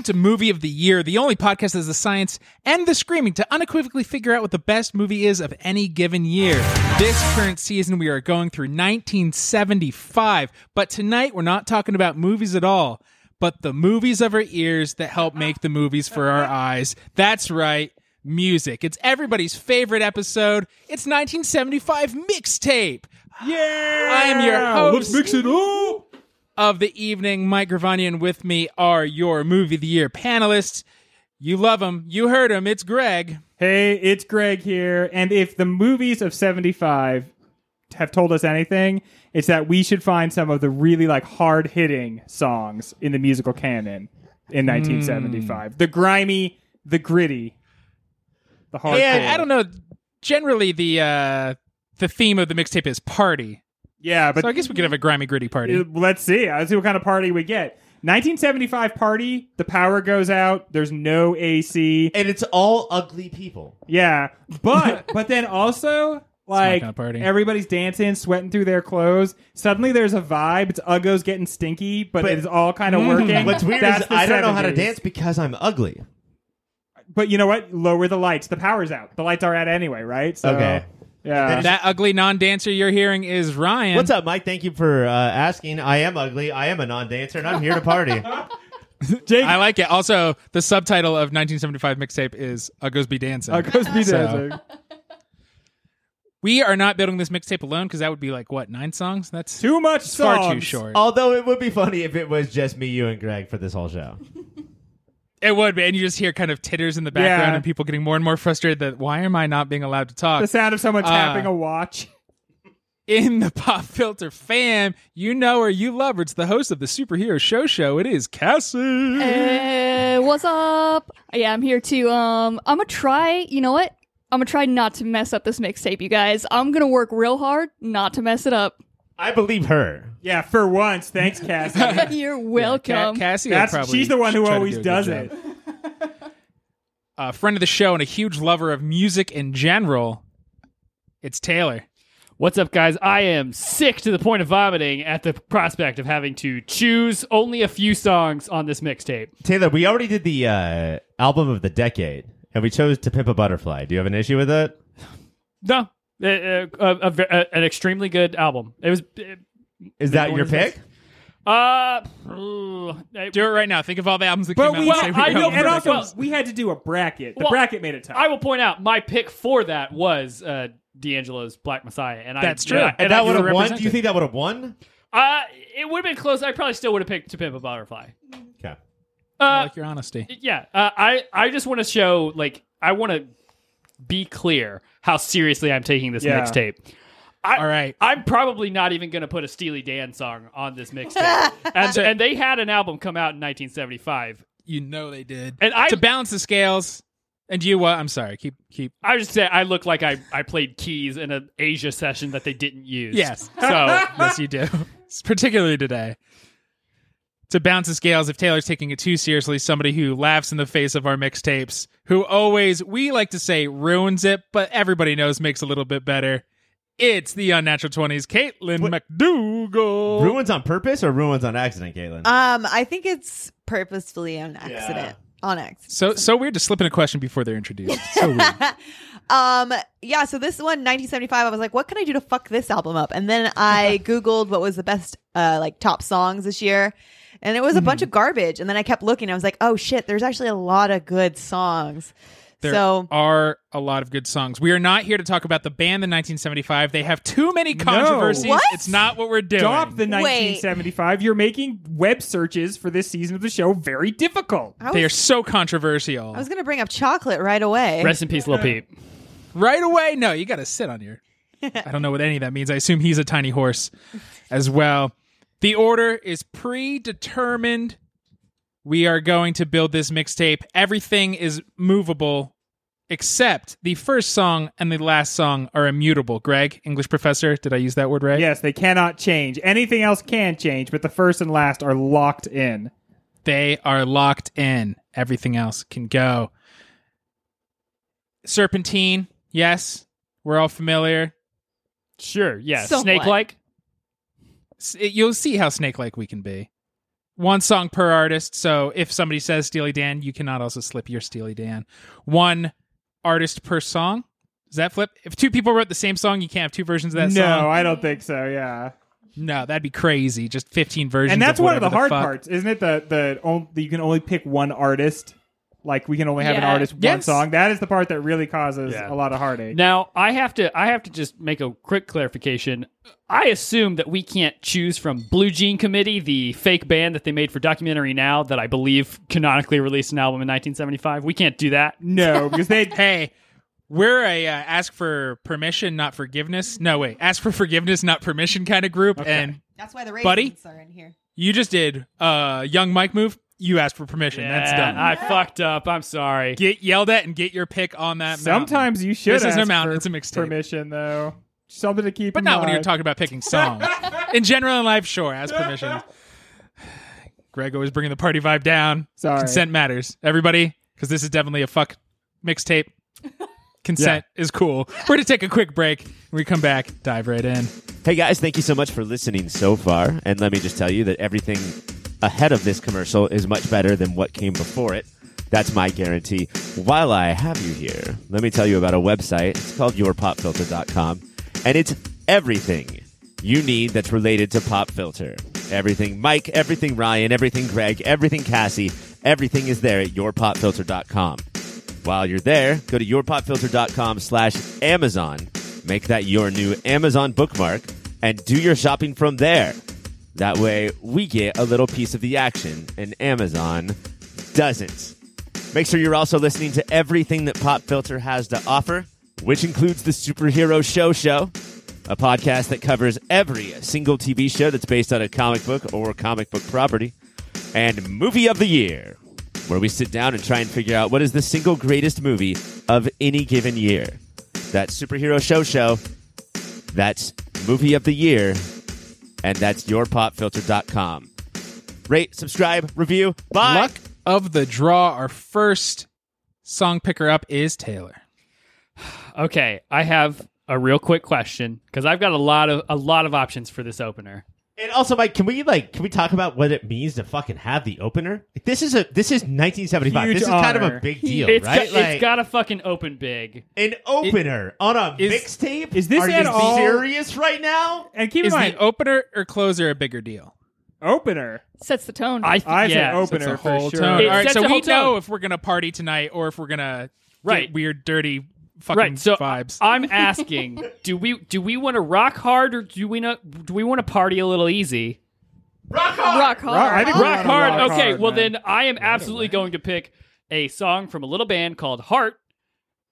Welcome to Movie of the Year, the only podcast that has the science and the screaming to unequivocally figure out what the best movie is of any given year. This current season, we are going through 1975, but tonight we're not talking about movies at all, but the movies of our ears that help make the movies for our eyes. That's right. Music. It's everybody's favorite episode. It's 1975 mixtape. Yeah, I am your host. Let's mix it up. Of the evening. Mike Gravanian with me are your movie of the year panelists. You love him. You heard him. It's Greg. Hey, it's Greg here, and if the movies of '75 have told us anything, it's that we should find some of the really like hard hitting songs in the musical canon in 1975. The grimy, the gritty, the hard. Yeah, I don't know. Generally, the uh, the theme of the mixtape is party. Yeah, but So I guess we could have a grimy, gritty party. Uh, Let's see. Let's see what kind of party we get. 1975 party. The power goes out. There's no AC. and it's all ugly people. Yeah, but but then also like kind of party. everybody's dancing, sweating through their clothes. Suddenly there's a vibe. It's Uggo's getting stinky, but, But- it's all kind of working. What's weird That's is I don't know how to dance because I'm ugly. But you know what? Lower the lights. The power's out. The lights are out anyway, right? So, Okay. Yeah. that ugly non-dancer you're hearing is Ryan. What's up, Mike? Thank you for uh, asking. I am ugly. I am a non-dancer, and I'm here to party. Jake I like it. Also, the subtitle of 1975 mixtape is "Uggos Be Dancing." Uggo's be So- dancing. We are not building this mixtape alone because that would be like what nine songs? That's Too much it's far too short. Although it would be funny if it was just me, you, and Greg for this whole show. It would be, and you just hear kind of titters in the background Yeah. and people getting more and more frustrated that why am I not being allowed to talk? The sound of someone Uh, tapping a watch. in the Pop Filter fam, you know her, you love her. It's the host of the Superhero Show Show. It is Cassie. Hey, what's up? Yeah, I'm here too. um I'm gonna try, you know what? I'm gonna try not to mess up this mixtape, you guys. I'm gonna work real hard not to mess it up. I believe her. Yeah, for once. Thanks, Cassie. You're Ca- welcome. Cassie, That's probably she's the one who try to always do a good does job. it. A friend of the show and a huge lover of music in general. It's Taylor. What's up, guys? I am sick to the point of vomiting at the prospect of having to choose only a few songs on this mixtape. Taylor, we already did the uh, album of the decade, and we chose To Pimp a Butterfly. Do you have an issue with it? No, a, a ve- a- an extremely good album. It was. Is that your is pick? Uh, uh, Do it right now. Think of all the albums that But came we, out. Well, and say I know- and also well- we had to do a bracket. The Well, bracket made it tough. I will point out my pick for that was uh, D'Angelo's Black Messiah, and I That's true. and And and that would have won. Do you think that would have won? uh, it would have been close. I probably still would have picked To Pimp a Butterfly. Okay. I Uh, like your honesty. yeah, uh, I I just want to show like I want to be clear how seriously I'm taking this Yeah. mixtape. I, All right. I'm probably not even going to put a Steely Dan song on this mixtape, and and they had an album come out in 1975. You know they did. And I to balance the scales. And you what? I'm sorry. Keep keep. I just say I look like I, I played keys in an Asia session that they didn't use. Yes. So yes, you do. Particularly today. To balance the scales, if Taylor's taking it too seriously, somebody who laughs in the face of our mixtapes, who always, we like to say, ruins it, but everybody knows makes a little bit better. It's the Unnatural 20s, Caitlin McDougal. Ruins on purpose or ruins on accident, Caitlin? Um, I think it's purposefully on accident. On accident. so so weird to slip in a question before they're introduced. So weird. Um, yeah. So this one, 1975. I was like, what can I do to fuck this album up? And then I googled what was the best, uh, like top songs this year, and it was a bunch mm-hmm. of garbage. And then I kept looking. I was like, oh shit, there's actually a lot of good songs. There so are a lot of good songs. We are not here to talk about the band in 1975. They have too many controversies. What? It's not what we're doing. Stop the Wait. 1975. You're making web searches for this season of the show very difficult. I they are so controversial. I was gonna bring up chocolate right away. rest in peace, Lil Peep. right away. No, you got to sit on your. I don't know what any of that means. I assume he's a tiny horse as well. The order is predetermined. We are going to build this mixtape. Everything is movable except the first song and the last song are immutable. Greg, English professor, did I use that word right? Yes, they cannot change. Anything else can change, but the first and last are locked in. They are locked in. Everything else can go. Serpentine, yes, we're all familiar. Sure, yeah, Somewhat. Snake like. You'll see how snake-like we can be. One song per artist. So if somebody says Steely Dan, you cannot also slip your Steely Dan. One artist per song. Does that flip? If two people wrote the same song, you can't have two versions of that no, song. I don't think so. Yeah, No, that'd be crazy. Just 15 versions. and that's one of the whatever hard fuck. parts, isn't it? The the on, you can only pick one artist. Like we can only have an Yeah. artist one Yes. song. That is the part that really causes Yeah. a lot of heartache. Now I have to I have to just make a quick clarification. I assume that we can't choose from Blue Jean Committee, the fake band that they made for documentary now that I believe canonically released an album in 1975. We can't do that. No, because they Hey, we're a uh, ask for permission, not forgiveness. No, wait, ask for forgiveness, not permission kind of group. And That's why the Buddy? raisins are in here. you just did uh young Mike move. You asked for permission. That's done. I fucked up. I'm sorry. get yelled at and get your pick on that. mountain. sometimes you should This isn't a ask mountain, it's a mixtape. permission though. Something to keep, but in not when you're talking about picking songs. in general in life, sure, ask permission. Greg always bringing the party vibe down. Sorry. Consent matters, everybody, because this is definitely a fuck mixtape. Consent is cool. We're gonna take a quick break. When we come back, dive right in. Hey guys, thank you so much for listening so far. And let me just tell you that everything ahead of this commercial is much better than what came before it. That's my guarantee. While I have you here, let me tell you about a website. It's called yourpopfilter.com. And it's everything you need that's related to Pop Filter. Everything Mike, everything Ryan, everything Greg, everything Cassie, everything is there at yourpopfilter.com. While you're there, go to yourpopfilter.com slash Amazon. Make that your new Amazon bookmark and do your shopping from there. That way, we get a little piece of the action and Amazon doesn't. Make sure you're also listening to everything that Pop Filter has to offer, which includes the Superhero Show Show, a podcast that covers every single TV show that's based on a comic book or comic book property, and Movie of the Year, where we sit down and try and figure out what is the single greatest movie of any given year. That Superhero Show Show, that's Movie of the Year, and that's yourpopfilter.com. Rate, subscribe, review. Bye. Luck of the draw. Our first song picker up is Taylor. Okay, I have a real quick question because I've got a lot of a lot of options for this opener. And also, Mike, can we like can we talk about what it means to fucking have the opener? Like, this is a this is 1975. Huge this is kind of a big deal, It's right? got, like it's got to fucking open big. an opener on a is- mixtape. is this Are at you all- serious right now? And keep in Is mind, the opener or closer a bigger deal? opener. Sets the tone. I th- I say yeah, opener Sets a for whole sure. tone. It All right, sets so a we whole know if we're gonna party tonight or if we're gonna Right. get weird, dirty, fucking Right. So vibes. I'm asking, do we do we want to rock hard or do we not do we want to party a little easy? rock hard. Rock- I think rock hard. rock okay, hard, well man. then I am absolutely going to pick a song from a little band called Heart,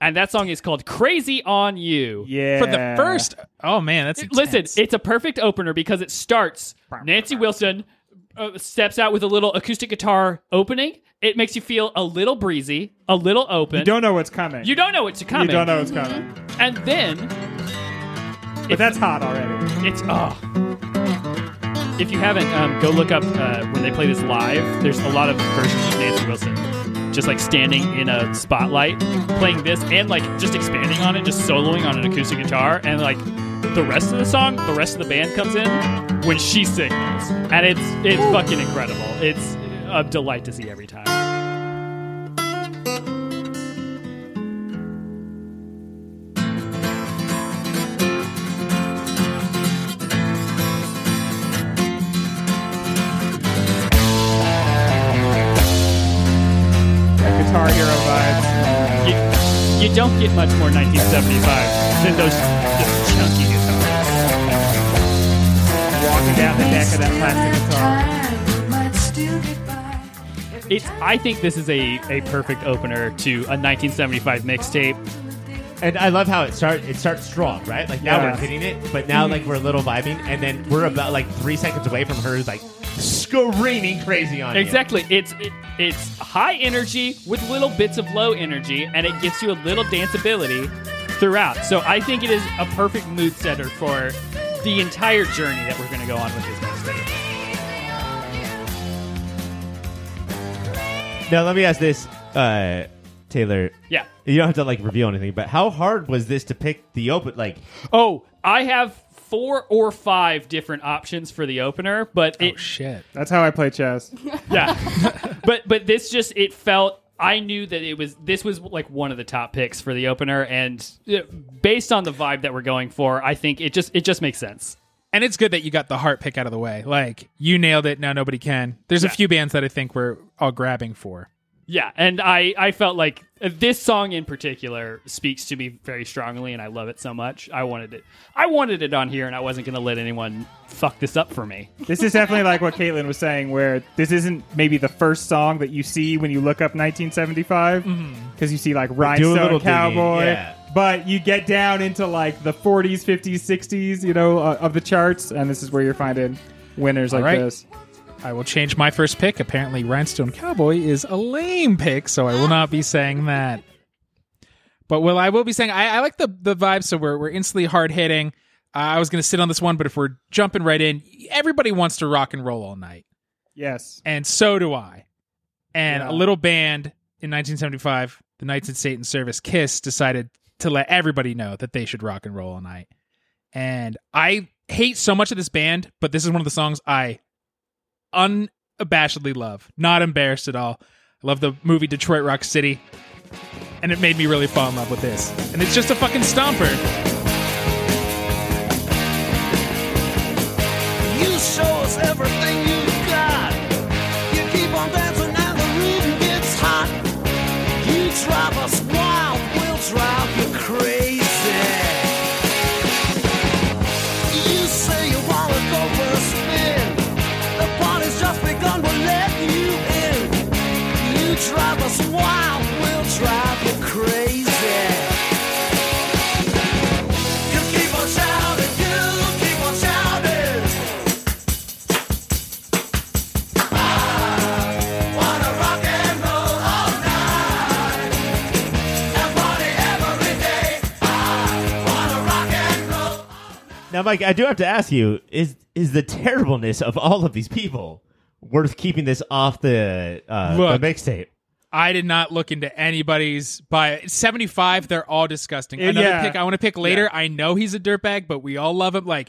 and that song is called "Crazy on You." Yeah. For the first, oh man, that's Listen, it's a perfect opener because it starts. Nancy Wilson uh, steps out with a little acoustic guitar opening. It makes you feel a little breezy, a little open. you don't know what's coming. You don't know what's coming. You don't know what's coming. And then But that's hot already. It's oh. If you haven't, um, go look up uh, when they play this live. There's a lot of versions of Nancy Wilson, just like standing in a spotlight, playing this, and like just expanding on it, just soloing on an acoustic guitar, and like the rest of the song, the rest of the band comes in when she sings, and it's it's fucking incredible. It's a delight to see every time. Guitar Hero vibes. You, you don't get much more 1975 than those chunky guitars. Walking down the deck of that plastic guitar. It's. I think this is a, a perfect opener to a 1975 mixtape. And I love how it start it starts strong, right? Like now Yeah. we're hitting it, but now like we're a little vibing, and then we're about like three seconds away from her like screaming crazy on you. Exactly. It's it, it's high energy with little bits of low energy, and it gives you a little danceability throughout. So I think it is a perfect mood setter for the entire journey that we're going to go on with this mixtape. Now let me ask this, uh, Taylor. Yeah. You don't have to like reveal anything, but how hard was this to pick the open? Like, Oh, I have four or five different options for the opener, but it Oh shit. That's how I play chess. yeah. but but this just it felt I knew that it was this was like one of the top picks for the opener and uh, based on the vibe that we're going for, I think it just it just makes sense. And it's good that you got the heart pick out of the way. Like you nailed it. Now nobody can. There's a few bands that I think we're all grabbing for. Yeah, and I I felt like uh, this song in particular speaks to me very strongly and I love it so much. I wanted it I wanted it on here and I wasn't going to let anyone fuck this up for me. This is definitely like what Caitlin was saying, where this isn't maybe the first song that you see when you look up 1975, because you see like Do a Rhinestone little Cowboy. yeah. But you get down into like the 40s, 50s, 60s, you know, uh, of the charts, and this is where you're finding winners like All right. this. I will change my first pick. Apparently, Rhinestone Cowboy is a lame pick, so I will not be saying that. But well, I will be saying I, I like the the vibe. So we're we're instantly hard hitting. Uh, I was going to sit on this one, but if we're jumping right in, everybody wants to rock and roll all night, Yes. and so do I. And Yeah. a little band in 1975, the Knights in Satan Service, Kiss, decided to let everybody know that they should rock and roll all night. And I hate so much of this band, but this is one of the songs I unabashedly love. Not embarrassed at all. I love the movie Detroit Rock City. And it made me really fall in love with this. And it's just a fucking stomper. You show us everything Mike, I do have to ask you: is is the terribleness of all of these people worth keeping this off the uh, Look. the mixtape? I did not look into anybody's by 75. They're all disgusting. Another Yeah. pick I want to pick later. I know he's a dirtbag, but we all love him. Like,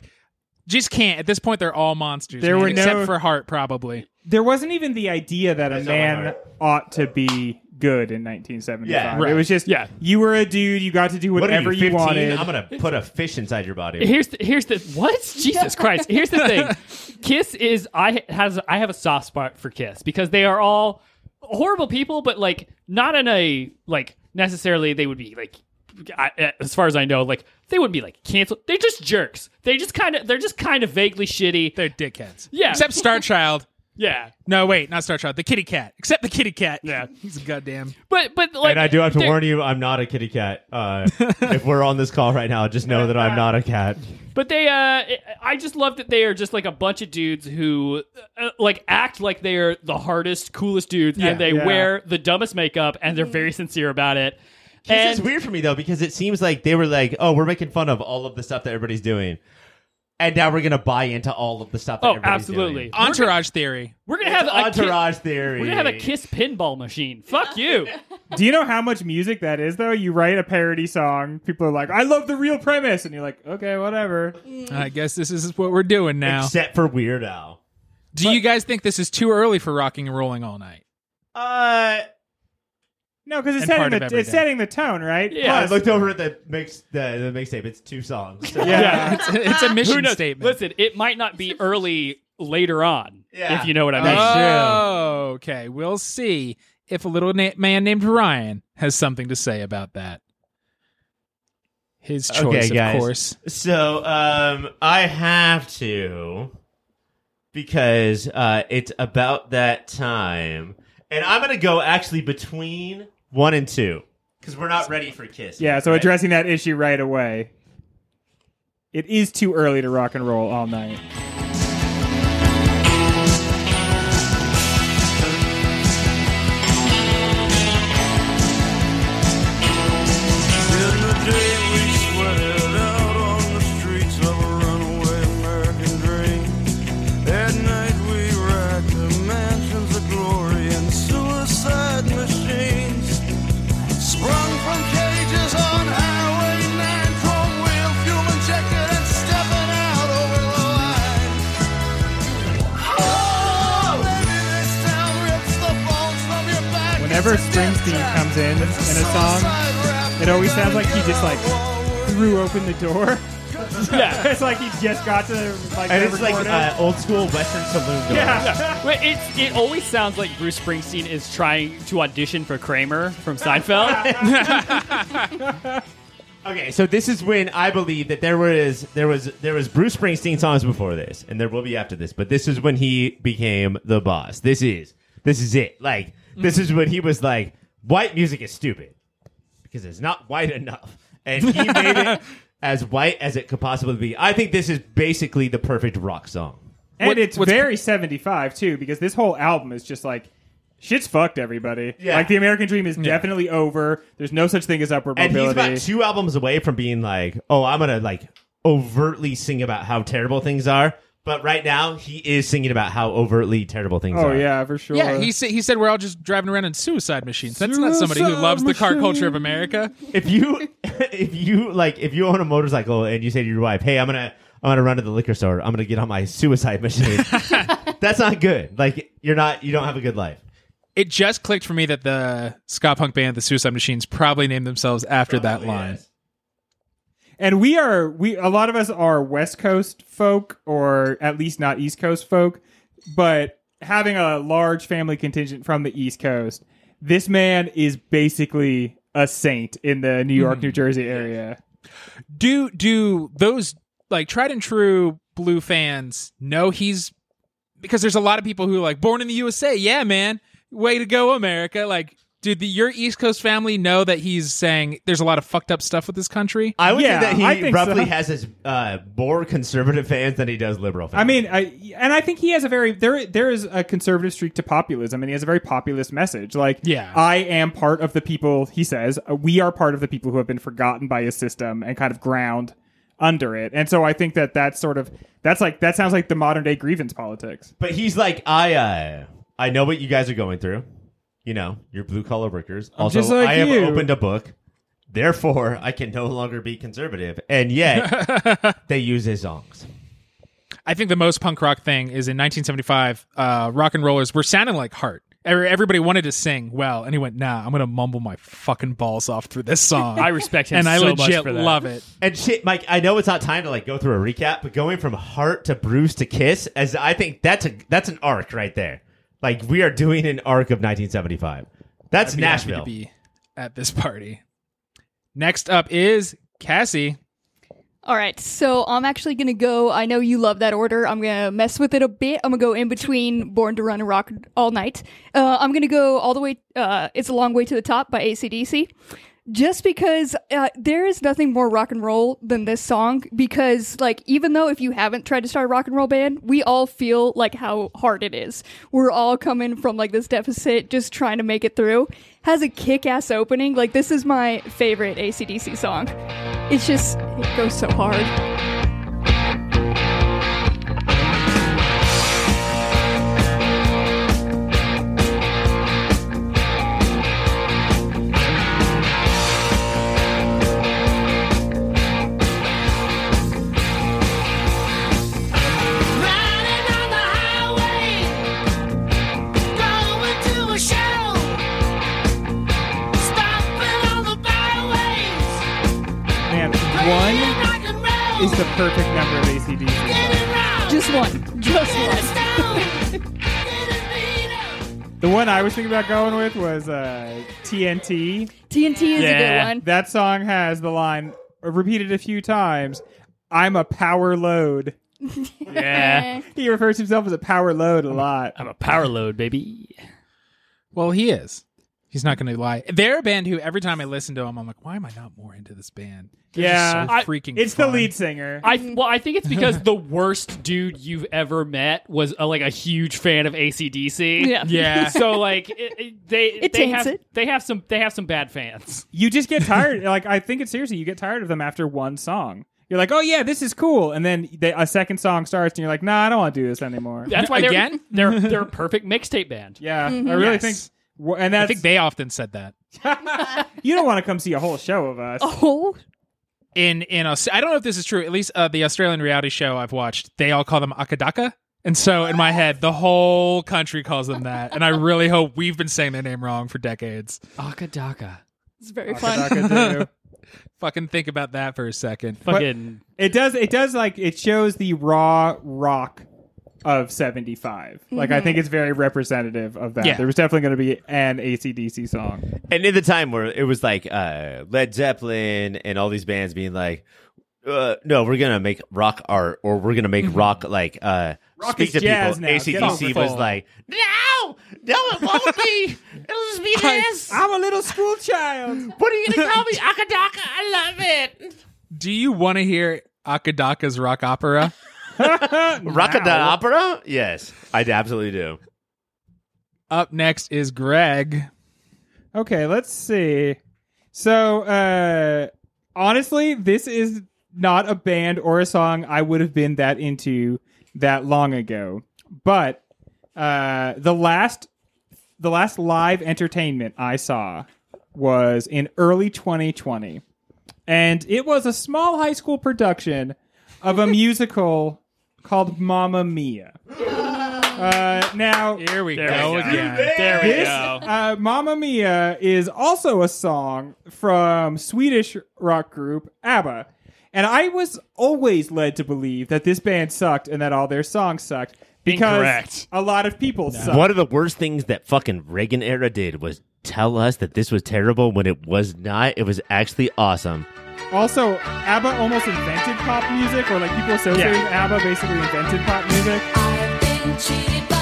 just can't. At this point, they're all monsters. There man, were except no- for Heart, probably. There wasn't even the idea that a That's not my man ought to be good in 1975. Yeah, right. It was just, Yeah. you were a dude, you got to do What whatever you, you wanted. I'm gonna put a fish inside your body. Here's the, here's the what Jesus Christ. Here's the thing. Kiss is I has I have a soft spot for Kiss because they are all horrible people, but like not in a like necessarily they would be like. I, uh, as far as I know, like they wouldn't be like canceled. They're just jerks. They just kind of they're just kind of vaguely shitty. They're dickheads. Yeah. Except Star Child. Yeah, No, wait, not Star Child. The kitty cat. Except the kitty cat. Yeah. He's a goddamn. but but like and I do have to they're- warn you, I'm not a kitty cat. Uh, if we're on this call right now, just know that I'm not a cat. But they, uh, I just love that they are just like a bunch of dudes who, uh, like, act like they are the hardest, coolest dudes, Yeah. and they Yeah. wear the dumbest makeup, and they're very sincere about it. It's And weird for me though because it seems like they were like, "Oh, we're making fun of all of the stuff that everybody's doing," and now we're gonna buy into all of the stuff that oh, everybody's absolutely, doing. Entourage theory. We're gonna have It's a ki- entourage theory. we're gonna have a Kiss pinball machine. Fuck you. Do you know how much music that is, though? You write a parody song, people are like, I love the real premise. And you're like, okay, whatever. I guess this is what we're doing now. except for Weird Al. Do you guys think this is too early for rocking and rolling all night? Uh, No, because it's, And part setting of the, it's everything. setting the tone, right? Yeah. I Plus- looked over at the mix the, the mixtape. It's two songs. So- yeah. It's, it's a mission Who knows? statement. Listen, it might not be early later on, Yeah. if you know what I mean. Oh, okay. We'll see if a little na- man named Ryan has something to say about that. His choice, Okay, of guys. course. So um, I have to because uh, it's about that time, and I'm gonna go actually between one and two because we're not ready for Kiss. Yeah, yet, so right? addressing that issue right away. It is too early to rock and roll all night. Whenever Springsteen comes in in a song, it always sounds like he just like threw open the door. Yeah. it's like he just got to like And it's like recording. uh, old school Western saloon door. yeah. Wait, it's, it always sounds like Bruce Springsteen is trying to audition for Kramer from Seinfeld. Okay, so this is when I believe that there was there was there was Bruce Springsteen songs before this, and there will be after this, but this is when he became the boss. This is this is it. Like this is when he was like, white music is stupid because it's not white enough, and he made it as white as it could possibly be. I think this is basically the perfect rock song. And What- it's what's- very 75 too because this whole album is just like shit's fucked everybody. Yeah. Like the American dream is definitely over. There's no such thing as upward And he's mobility. about two albums away from being like, oh, I'm gonna like overtly sing about how terrible things are. But right now, he is singing about how overtly terrible things oh, are. oh yeah, for sure. Yeah, he said he said we're all just driving around in suicide machines. That's not somebody who Suicide loves the car machine. culture of America. if you if you like if you own a motorcycle and you say to your wife, "Hey, I'm gonna I'm gonna run to the liquor store. I'm gonna get on my suicide machine." That's not good. Like you're not you don't have a good life. It just clicked for me that the ska punk band, the Suicide Machines, probably named themselves after that oh, line. And we are we a lot of us are West Coast folk or at least not East Coast folk, but having a large family contingent from the East Coast, this man is basically a saint in the New York, mm-hmm. New Jersey area. Do do those like tried and true blue fans know he's because there's a lot of people who are like born in the USA. Yeah, man, way to go, America. Like, did the, your East Coast family know that he's saying there's a lot of fucked up stuff with this country? I would Yeah, say that he think roughly so. has as uh, more conservative fans than he does liberal fans. I mean, I and I think he has a very there there is a conservative streak to populism, and he has a very populist message. Like, Yeah. I am part of the people. He says uh, we are part of the people who have been forgotten by his system and kind of ground under it. And so I think that that's sort of that's like that sounds like the modern day grievance politics. But he's like, I uh, I know what you guys are going through. You know, you're blue collar workers. Also, just like I have opened a book. Therefore, I can no longer be conservative. And yet, they use his songs. I think the most punk rock thing is in 1975, uh, rock and rollers were sounding like Heart. Everybody wanted to sing well, and he went, "Nah, I'm gonna mumble my fucking balls off through this song." I respect him and I so much legit for that. love it. And shit, Mike, I know it's not time to like go through a recap, but going from Heart to Bruce to Kiss, as I think that's a that's an arc right there. Like we are doing an arc of 1975. That's I'd be happy Nashville. to be at this party. Next up is Cassie. All right, so I'm actually gonna go. I know you love that order. I'm gonna mess with it a bit. I'm gonna go in between "Born to Run and Rock All Night." Uh, I'm gonna go all the way. Uh, it's a long way to the top by ACDC. Just because uh, there is nothing more rock and roll than this song. Because like, even though if you haven't tried to start a rock and roll band, we all feel like how hard it is. We're all coming from like this deficit, just trying to make it through. Has a kick-ass opening. Like this is my favorite ACDC song. It's just it goes so hard. One rock and roll, is the perfect number of ACDC. Just one. Just one. stoned, getting beat up. The one I was thinking about going with was uh, TNT. TNT is a good one. That song has the line repeated a few times. I'm a power load. Yeah. He refers to himself as a power load a lot. I'm a power load, baby. Well, he is. He's not going to lie. They're a band who every time I listen to them, I'm like, why am I not more into this band? They're just Yeah. so I- freaking. It's the lead singer. I well, I think it's because the worst dude you've ever met was uh like a huge fan of ACDC. Yeah. Yeah. So like it, it- they It they have it. they have some they have some bad fans. you just get tired. like I think it's seriously, you get tired of them after one song. You're like, oh yeah, this is cool, and then they, a second song starts, and you're like, nah, I don't want to do this anymore. That's why they're, Again? they're they're a perfect mixtape band. Yeah, I really Yes. think, wh- and I think they often said that. you don't want to come see a whole show of us. Oh, In in Aus- I don't know if this is true. At least uh, the Australian reality show I've watched, they all call them Acca Dacca. And so in my head, the whole country calls them that. And I really hope we've been saying their name wrong for decades. Acca Dacca. It's very fun. Acca Dacca. Fucking think about that for a second. Fucking It does. It does like it shows the raw rock of '75. Like I think it's very representative of that. Yeah. There was definitely going to be an ACDC song. And in the time where it was like uh, Led Zeppelin and all these bands being like, uh, no, we're gonna make rock art, or we're gonna make rock like uh, Rock speak to jazz people. now. ACDC was like, no, no, it won't be. It'll just be this. I'm a little school child. What are you gonna call me, Acca Dacca? I love it. Do you want to hear Acca Dacca's rock opera? Rockada opera? Yes, I absolutely do. Up next is Greg. Okay, let's see. So, uh honestly, this is not a band or a song I would have been that into that long ago. But uh the last the last live entertainment I saw was in early 2020. And it was a small high school production of a musical called Mamma Mia. Uh, now, Here we There go we go. again. there we this go. uh, Mamma Mia is also a song from Swedish rock group ABBA. And I was always led to believe that this band sucked and that all their songs sucked because Incorrect. a lot of people suck. One of the worst things that fucking Reagan era did was tell us that this was terrible when it was not. It was actually awesome. Also, ABBA almost invented pop music, or like people associating ABBA basically invented pop music.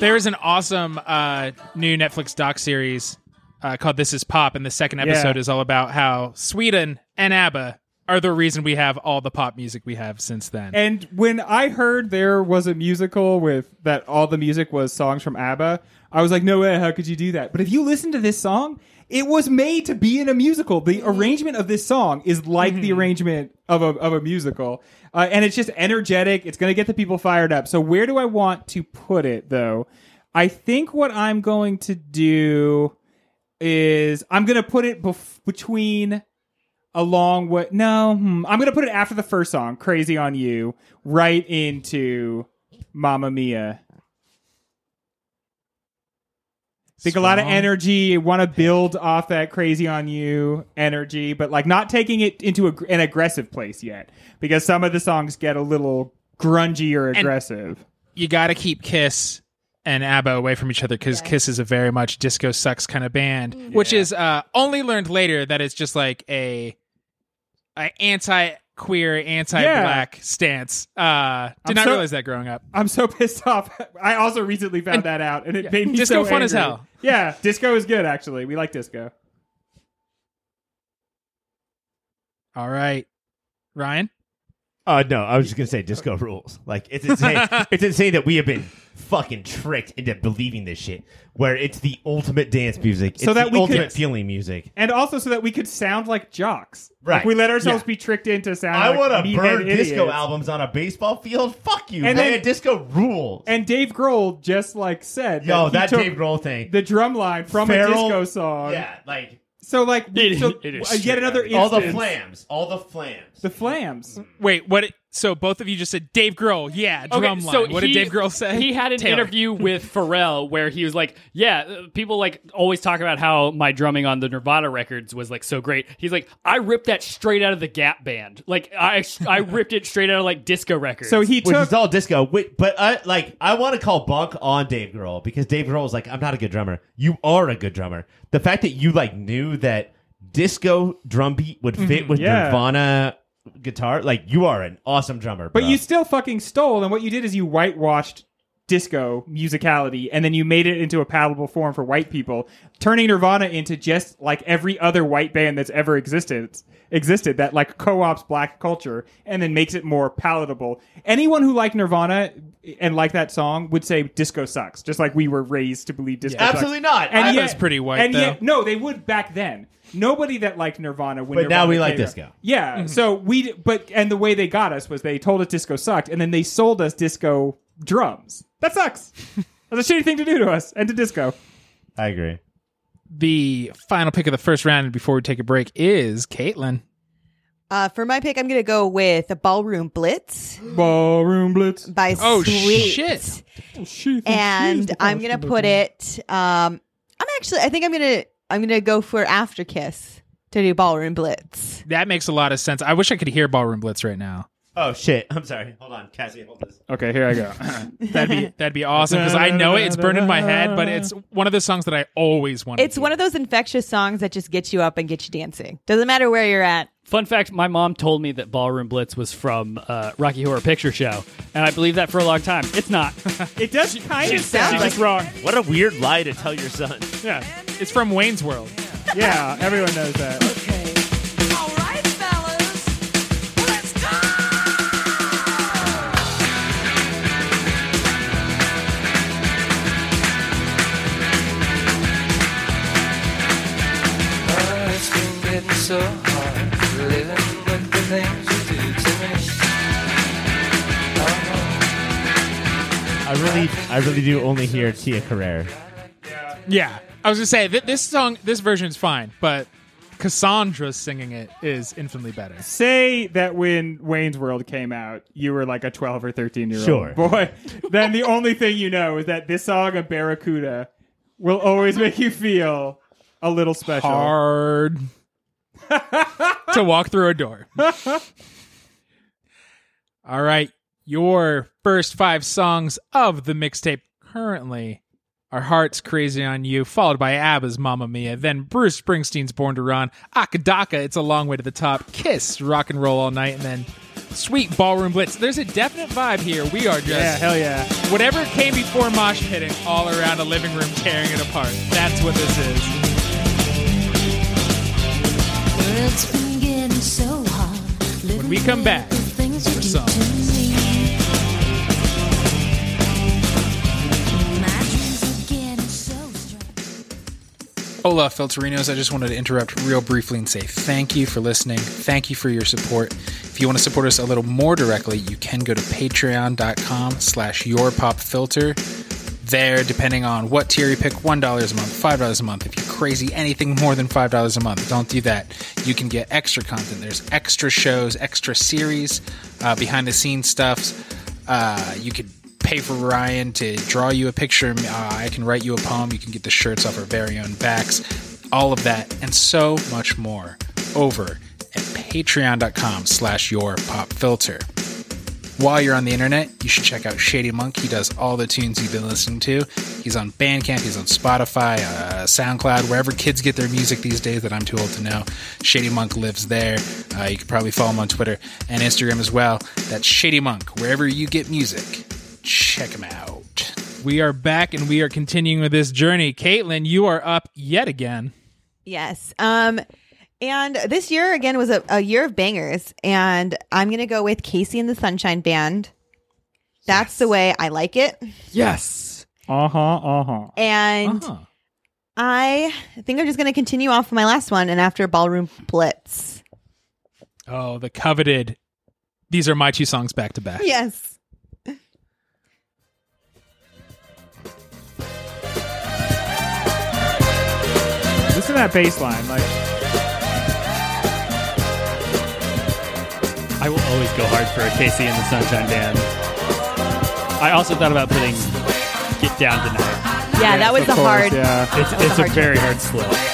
There is an awesome uh, new Netflix doc series uh, called "This Is Pop," and the second episode Yeah. is all about how Sweden and ABBA are the reason we have all the pop music we have since then. And when I heard there was a musical with that all the music was songs from ABBA, I was like, no way, how could you do that? But if you listen to this song, it was made to be in a musical. The arrangement of this song is like the arrangement of a, of a musical. Uh, and it's just energetic. It's going to get the people fired up. So where do I want to put it though? I think what I'm going to do is I'm going to put it bef- between along what no hmm, i'm gonna put it after the first song crazy on you right into Mamma Mia I think a lot of energy want to build off that crazy on you energy but like not taking it into a, an aggressive place yet because some of the songs get a little grungy or aggressive. you got to keep Kiss and ABBA away from each other because Kiss is a very much disco sucks kind of band, which is uh, only learned later that it's just like a, a anti queer, anti black stance. Uh, did I'm not so- realize that growing up. I'm so pissed off. I also recently found And- that out, and it made me Disco so fun as hell. Yeah, disco is good. Actually, we like disco. All right, Ryan. Uh, no, I was just gonna say disco rules. Like it's insane. it's insane that we have been fucking tricked into believing this shit, where it's the ultimate dance music. It's So that the we could- ultimate feeling music. and also so that we could sound like jocks. Right. Like we let ourselves Yeah. be tricked into sounding. I like want to meathead burn idiots. disco albums on a baseball field. Fuck you, And man. then- disco rules. And Dave Grohl just like said, Yo, he that took Dave Grohl thing. the drum line from a disco song. yeah, like So like, It- so, it is uh, yet straight another up. all the instance- flams, all the flams. The flams. Wait, what? It- So both of you just said Dave Grohl. Yeah, drum line. what did Dave Grohl say? He had an Taylor. interview with Pharrell where he was like, "Yeah, uh, people like always talk about how my drumming on the Nirvana records was like so great." He's like, "I ripped that straight out of the Gap band. Like I I ripped it straight out of like disco records." So he took Which is all disco, Wait, but I like I want to call bunk on Dave Grohl because Dave Grohl is like I'm not a good drummer. You are a good drummer. The fact that you like knew that disco drum beat would fit with Mm-hmm. Yeah. Nirvana guitar, like you are an awesome drummer. But bro. you still fucking stole, and what you did is you whitewashed disco musicality and then you made it into a palatable form for white people turning nirvana into just like every other white band that's ever existed existed that like co-ops black culture and then makes it more palatable anyone who liked nirvana and liked that song would say disco sucks just like we were raised to believe disco sucks. Absolutely not. and I yet, was pretty white, and though. yet no they would back then nobody that liked nirvana when But now we like came out- disco. yeah mm-hmm. so we but and the way they got us was they told us disco sucked and then they sold us disco drums that sucks that's a shitty thing to do to us and to disco I agree. The final pick of the first round and before we take a break is Caitlin. Uh, for my pick, I'm gonna go with the Ballroom Blitz ballroom blitz by Oh, Sweet. shit. And I'm gonna put it. Um, I'm actually. I think I'm gonna. I'm gonna go for After Kiss to do Ballroom Blitz. That makes a lot of sense. I wish I could hear Ballroom Blitz right now. Oh shit! I'm sorry. Hold on, Cassie. Hold this. okay here i go That'd be that'd be awesome because I know it. It's burned in my head, but it's one of the songs that I always want. It's one of those infectious songs that just gets you up and gets you dancing. Doesn't matter where you're at. Fun fact: My mom told me that Ballroom Blitz was from uh, Rocky Horror Picture Show, and I believed that for a long time. It's not. it does kind of sound She's like- just wrong. What a weird lie to tell your son. Yeah. It's from Wayne's World. yeah everyone knows that so hard living with the things you do to me. Oh, I really, I really do only hear Tia Carrere. Yeah, I was gonna say th- this song, this version is fine, but Cassandra singing it is infinitely better. say that when Wayne's World came out, you were like a 12 or 13 year old Sure. boy, then the only thing you know is that this song of Barracuda will always make you feel a little special. Hard to walk through a door. All right, your first five songs of the mixtape currently are Heart's Crazy on You, followed by ABBA's Mamma Mia, then Bruce Springsteen's Born to Run, Acca Dacca, It's a Long Way to the Top, Kiss, Rock and Roll All Night, and then Sweet Ballroom Blitz. There's a definite vibe here. We are just Yeah, hell yeah. whatever came before mosh pitting all around a living room tearing it apart. That's what this is. When we come back, things more songs. Hola, Filterinos. I just wanted to interrupt real briefly and say thank you for listening. Thank you for your support. If you want to support us a little more directly, you can go to patreon.com slash yourpopfilter. There, depending on what tier you pick, $1 a month, $5 a month. If you're crazy, anything more than $5 a month, don't do that. You can get extra content. There's extra shows, extra series, uh, behind the scenes stuffs. Uh, you could pay for Ryan to draw you a picture. Uh, I can write you a poem. You can get the shirts off our very own backs. All of that and so much more over at patreon.com slash your pop filter. While you're on the internet, you should check out Shady Monk. He does all the tunes you've been listening to. He's on Bandcamp, he's on Spotify, uh, SoundCloud, wherever kids get their music these days that I'm too old to know. Shady Monk lives there. Uh, you can probably follow him on Twitter and Instagram as well. That's Shady Monk. Wherever you get music, check him out. We are back and we are continuing with this journey. Caitlin, you are up yet again. Yes. Um, and this year again was a, a year of bangers, and I'm gonna go with KC and the Sunshine Band. That's the way I like it, Yes. Uh huh, uh huh. and Uh-huh. I think I'm just gonna continue off my last one, and after Ballroom Blitz. Oh, the coveted. These are my two songs back to back. Yes. Listen to that bass line. Like, I will always go hard for a KC and the Sunshine Band. I also thought about putting Get Down Tonight. Yeah, that was of the course, hard. Yeah. It's, it's a hard very hard split.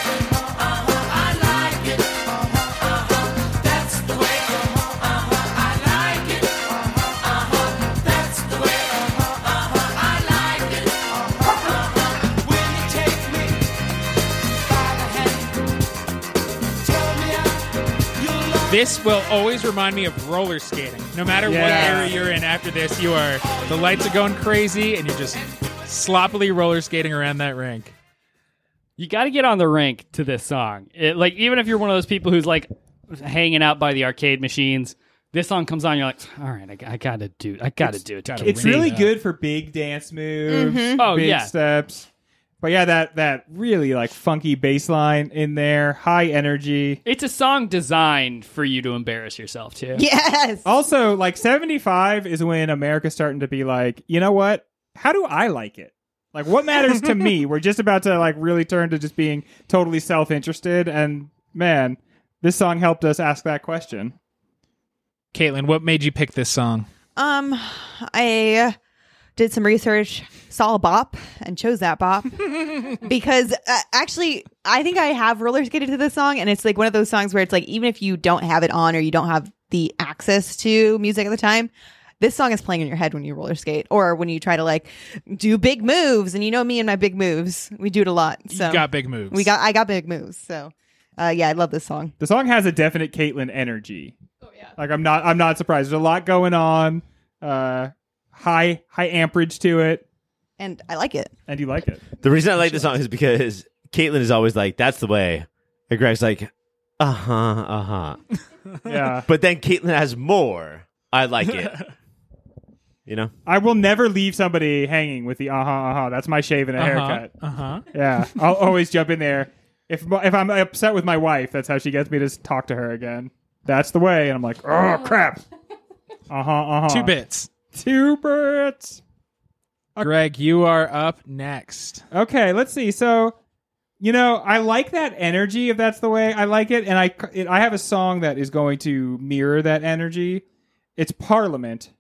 This will always remind me of roller skating. No matter what area you're in after this, you are the lights are going crazy and you're just sloppily roller skating around that rink. You got to get on the rink to this song. It, like even if you're one of those people who's like hanging out by the arcade machines, this song comes on, you're like, all right, I, I gotta do, I gotta do it. to It's me." really good for big dance moves, mm-hmm. Oh, big yeah. steps. But yeah, that that really like funky bass line in there, high energy. It's a song designed for you to embarrass yourself too. Yes. Also, like 75 is when America's starting to be like, you know what? How do I like it? Like, what matters to me? We're just about to like really turn to just being totally self interested. And man, this song helped us ask that question. Caitlin, what made you pick this song? Um, I did some research, saw a bop, and chose that bop because uh, actually, I think I have roller skated to this song, and it's like one of those songs where it's like even if you don't have it on or you don't have the access to music at the time. This song is playing in your head when you roller skate or when you try to like do big moves. And you know me and my big moves. We do it a lot. So you got big moves. we got I got big moves. So uh, yeah, I love this song. The song has a definite Caitlyn energy. Oh yeah. Like I'm not I'm not surprised. There's a lot going on. Uh high high amperage to it. And I like it. And you like it. The reason I like the song is because Caitlin is always like, "That's the way," and Greg's like, "Uh huh, uh huh." Yeah. But then Caitlin has more. I like it. you know, I will never leave somebody hanging with the uh huh uh huh. That's my shave and a haircut. Uh huh. Yeah, I'll always jump in there. If if I'm upset with my wife, that's how she gets me to s- talk to her again. That's the way, and I'm like, oh crap. Uh huh. Uh huh. Two bits. Two bits. Greg, you are up next. Okay, let's see. So, you know, I like that energy. If that's the way I like it, and I it, I have a song that is going to mirror that energy. It's Parliament.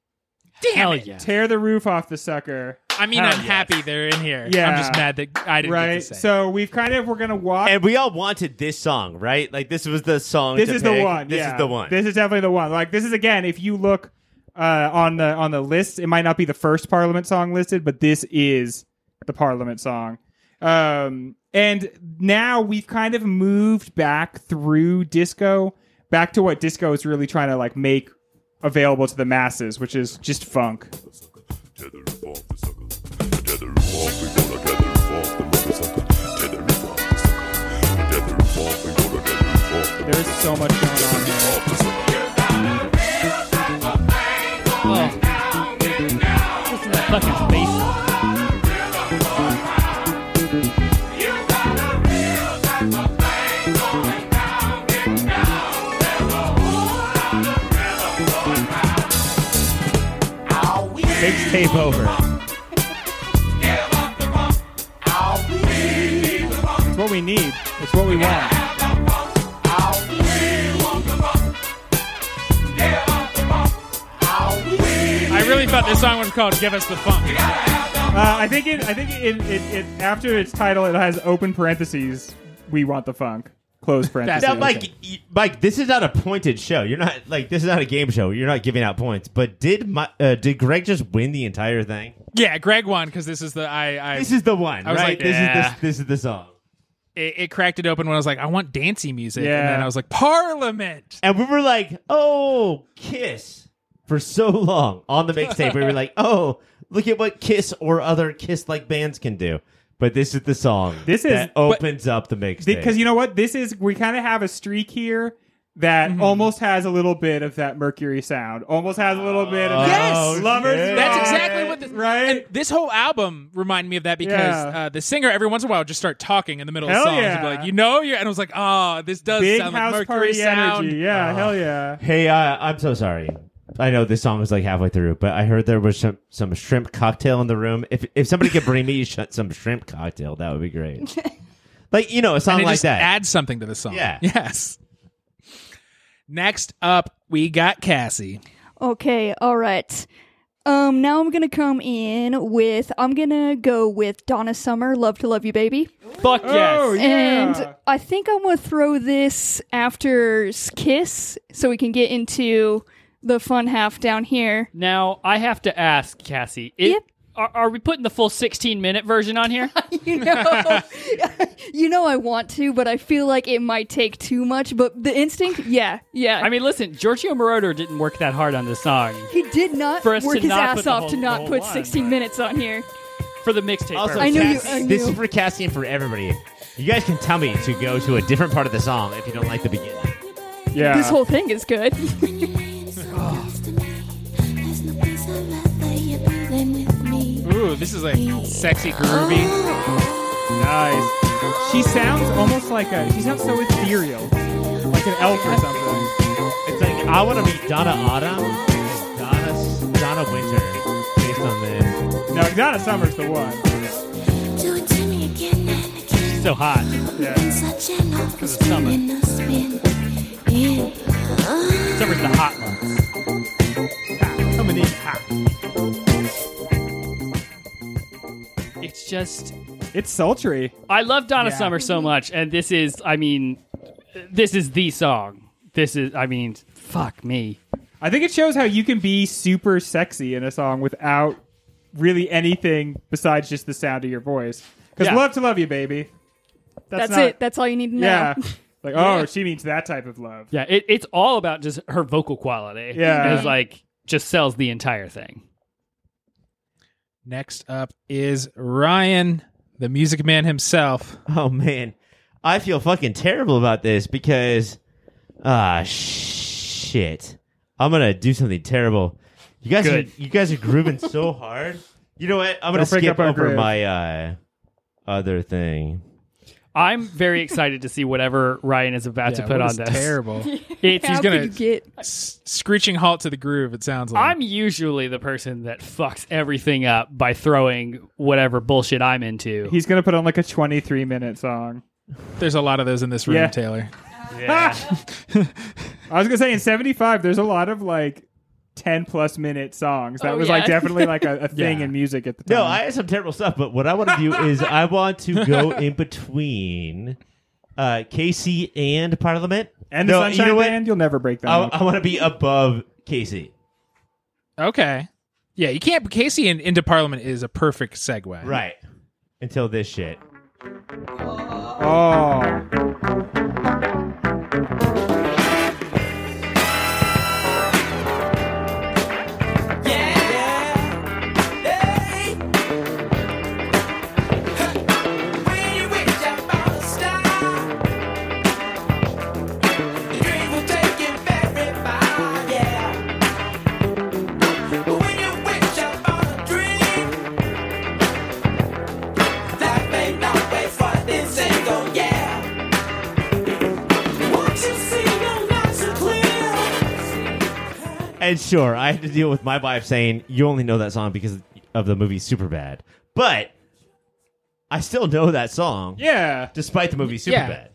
Hell yeah. Tear the roof off the sucker. I mean, Hell I'm yes. happy they're in here. Yeah. I'm just mad that I didn't get Right. to say. So we've kind of we're gonna walk. and we all wanted this song, right? Like this was the song. this to is the one. This yeah. is the one. This is definitely the one. Like this is again. If you look uh, on the on the list, it might not be the first Parliament song listed, but this is the Parliament song. Um, and now we've kind of moved back through disco, back to what disco is really trying to like make available to the masses, which is just funk. There's so much going on That fucking. Mixtape over. It's what we need. It's what we want. I really thought this song was called "Give Us the Funk." Uh, I think it. I think it, it, it. After its title, it has open parentheses. We want the funk. Close parentheses. Now, Mike, y- Mike, this is not a pointed show. You're not like this is not a game show. You're not giving out points. But did my, uh, did Greg just win the entire thing? Yeah, Greg won because this is the I. I This is the one, I was right? like, this yeah. is this, this is the song. it, it cracked it open when I was like, I want dancey music, and Yeah. then I was like, Parliament. And we were like, "Oh, Kiss!" For so long on the mixtape, we were like, "Oh, look at what Kiss or other Kiss-like bands can do." But this is the song. This is- that opens up the mixtape because you know what this is we kind of have a streak here that Mm-hmm. almost has a little bit of that mercury sound almost has a little bit of that Yes! lovers shit. That's Rock, exactly what this right And this whole album reminded me of that because Yeah. uh, the singer every once in a while would just start talking in the middle Hell of songs. yeah. and be like, you know, you and I was like, oh, this does big sound house like Mercury party sound. energy yeah hell yeah Hey, uh, I'm so sorry. I know this song is like halfway through, but I heard there was some, some shrimp cocktail in the room. If if somebody could bring me some shrimp cocktail, that would be great. like you know, a song and it like just that. adds something to the song. Yeah. Yes. Next up, we got Cassie. Okay, all right. Um, now I'm gonna come in with I'm gonna go with Donna Summer, "Love to Love You, Baby," Fuck yes. oh yeah and I think I'm gonna throw this after Kiss, so we can get into the fun half down here. Now I have to ask Cassie. It, Yep. Are, are we putting the full 16 minute version on here? you know, you know, I want to, but I feel like it might take too much. But the instinct, yeah, yeah. I mean, listen, Giorgio Moroder didn't work that hard on this song he did not For work his not ass off whole- to not put 16 but- minutes on here. for the mixtape. Also. I knew you- Cass- I this is for Cassie and for everybody. You guys can tell me to go to a different part of the song if you don't like the beginning. Yeah. This whole thing is good. Ooh, this is like sexy groovy. nice. She sounds almost like a. She sounds so ethereal, like an elf or something. It's like I want to meet Donna Autumn Donna Donna Winter based on this. No, Donna Summer's the one. She's so hot. Yeah. Just. It's sultry. I love Donna Yeah. Summer so much, and this is, I mean, this is the song. This is, I mean, fuck me. I think it shows how you can be super sexy in a song without really anything besides just the sound of your voice. Because Yeah. love to love you, baby. That's not- it. That's all you need to know. Oh, yeah. Like, oh, she means that type of love. Yeah, it, it's all about just her vocal quality. Yeah. It's like, just sells the entire thing. Next up is Ryan, the music man himself. Oh man, I feel fucking terrible about this because ah shit. I'm gonna do something terrible. You guys, Good. are, you guys are grooving so hard. You know what? I'm gonna Don't break skip over groove. my uh, other thing. I'm very excited to see whatever Ryan is about to put what on is this. Terrible. It's, How He's gonna- could you get? S- screeching halt to the groove. It sounds like. I'm usually the person that fucks everything up by throwing whatever bullshit I'm into. He's going to put on like a 23 minute song. There's a lot of those in this room, Yeah. Taylor. Yeah. I was going to say in 75, there's a lot of like 10 plus minute songs. That Oh, was like definitely like a, a thing Yeah. in music at the time. No, I had some terrible stuff, but what I want to do is I want to go in between uh, Casey and Parliament. and the Sunshine you know what? Band, you'll never break that I. I want to be above Casey. Okay. Yeah, you can't. Casey in, into Parliament is a perfect segue. Right. Until this shit. Oh. And sure, I had to deal with my wife saying you only know that song because of the movie Superbad. But I still know that song Yeah. despite the movie Yeah. Superbad.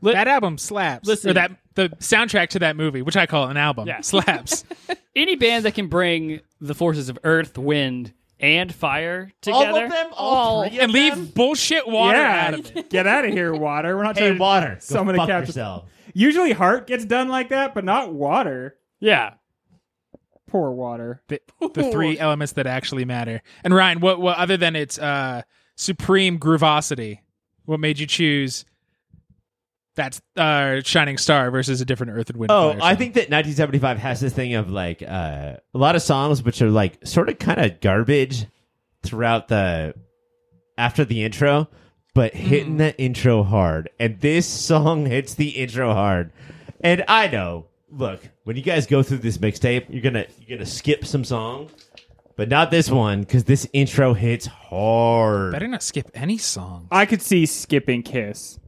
Li- That album slaps. Listen. or that the soundtrack to that movie, which I call an album, Yeah. slaps. Any band that can bring the forces of earth, wind, and fire together. All of them, all, All. three of and leave bullshit water yeah. out of it. Get out of here, water. We're not Hey, trying to water, go Someone to fuck capture- yourself. Usually heart gets done like that, but not water. Yeah. Poor water. The, the three elements that actually matter. And Ryan, what, what other than its uh, supreme groovosity, what made you choose that uh, Shining Star versus a different Earth and Wind? Oh, I think that 1975 has this thing of like uh, a lot of songs which are like sort of kind of garbage throughout the after the intro, but hitting the intro hard. And this song hits the intro hard. And I know, look, when you guys go through this mixtape, you're gonna you're gonna skip some songs, but not this one because this intro hits hard. better not skip any song. I could see skipping Kiss.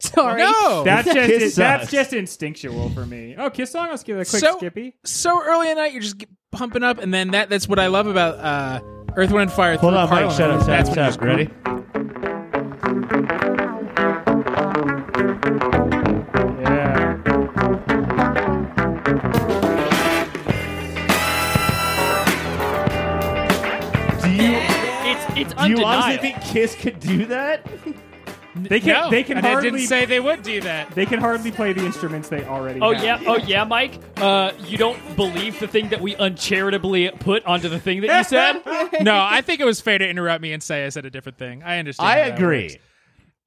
Sorry. No, That's just Kiss that's sucks. just instinctual for me. Oh, Kiss song. Let's give it a quick So- skippy. so early at night you're just get- pumping up, and then that that's what I love about uh, Earth, Wind, and Fire. Hold through on, Mike. Parliament. Shut up. Shut up. Shut up. just- Ready? It's it's do you honestly think Kiss could do that? They can no, they can and I hardly didn't say they would do that. they can hardly play the instruments they already Oh have. yeah, oh yeah, Mike. Uh, you don't believe the thing that we uncharitably put onto the thing that you said? no, I think it was fair to interrupt me and say I said a different thing. I understand. I how that agree. works.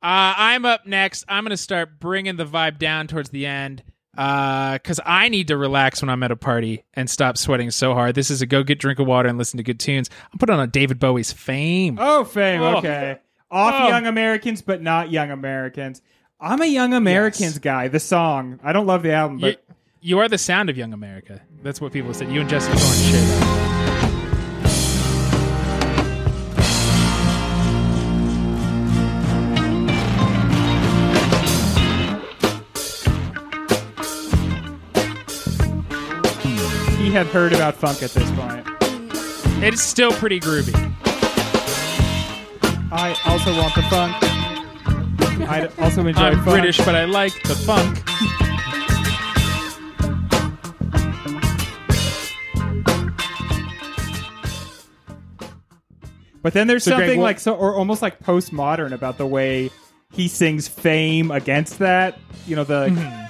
Uh, I'm up next. I'm going to start bringing the vibe down towards the end Uh, because I need to relax when I'm at a party and stop sweating so hard. This is a go get drink of water and listen to good tunes. I'm putting on a David Bowie's Fame. Oh, fame. Oh. Okay. Off Oh. Young Americans, but not Young Americans. I'm a Young Americans guy. The song. I don't love the album, but you are the sound of Young America. That's what people said. You and Jesse Thorn shit. He had heard about funk at this point. It's still pretty groovy. I also want the funk. I also enjoy I'm funk. British, but I like the funk. But then there's So, Greg, something what- like so, or almost like postmodern about the way he sings "Fame" against that. You know the, Mm-hmm.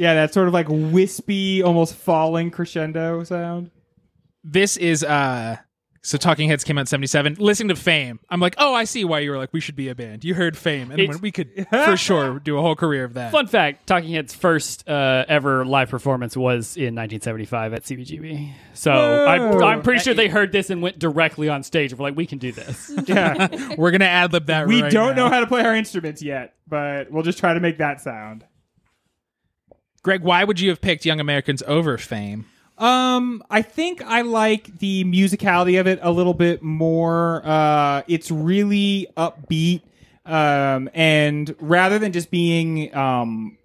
Yeah, that sort of like wispy, almost falling crescendo sound. This is uh so Talking Heads came out in 77. Listening to Fame, I'm like, oh, I see why you were like, we should be a band. You heard Fame, and It's- when we could for sure do a whole career of that. Fun fact: Talking Heads' first uh, ever live performance was in 1975 at CBGB. So I'm, I'm pretty sure they heard this and went directly on stage. and Were like, "We can do this." Yeah, We're gonna ad lib that. we right don't now. know how to play our instruments yet, but we'll just try to make that sound. Greg, why would you have picked Young Americans over Fame? Um, I think I like the musicality of it a little bit more. Uh, it's really upbeat. Um, and rather than just being um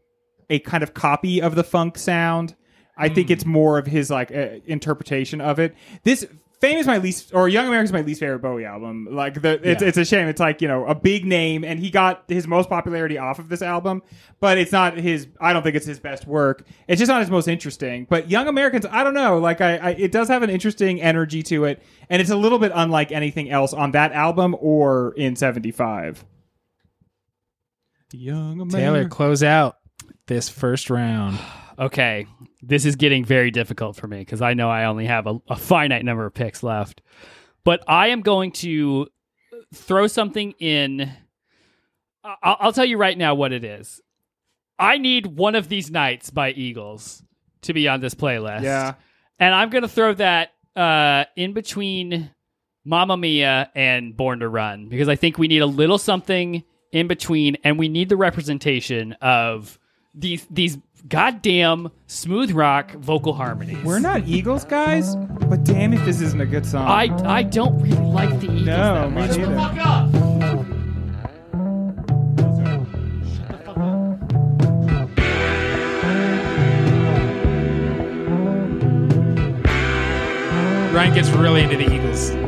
a kind of copy of the funk sound, I think it's more of his like uh, interpretation of it. This Fame is my least, or Young American is my least favorite Bowie album. Like the, it's it's a shame. It's like you know a big name, and he got his most popularity off of this album, but it's not his. I don't think it's his best work. It's just not his most interesting. But Young Americans, I don't know. Like I, I it does have an interesting energy to it, and it's a little bit unlike anything else on that album or in '75. Young American. Taylor, close out this first round. okay, this is getting very difficult for me because I know I only have a, a finite number of picks left. But I am going to throw something in. I'll, I'll tell you right now what it is. I need one of these nights by Eagles to be on this playlist. Yeah. and I'm gonna throw that uh, in between Mamma Mia and Born to Run because I think we need a little something in between, and we need the representation of these these goddamn smooth rock vocal harmonies. We're not Eagles guys, but damn if this isn't a good song. I I don't really like the Eagles no, that me much. neither. Ryan gets really into the Eagles.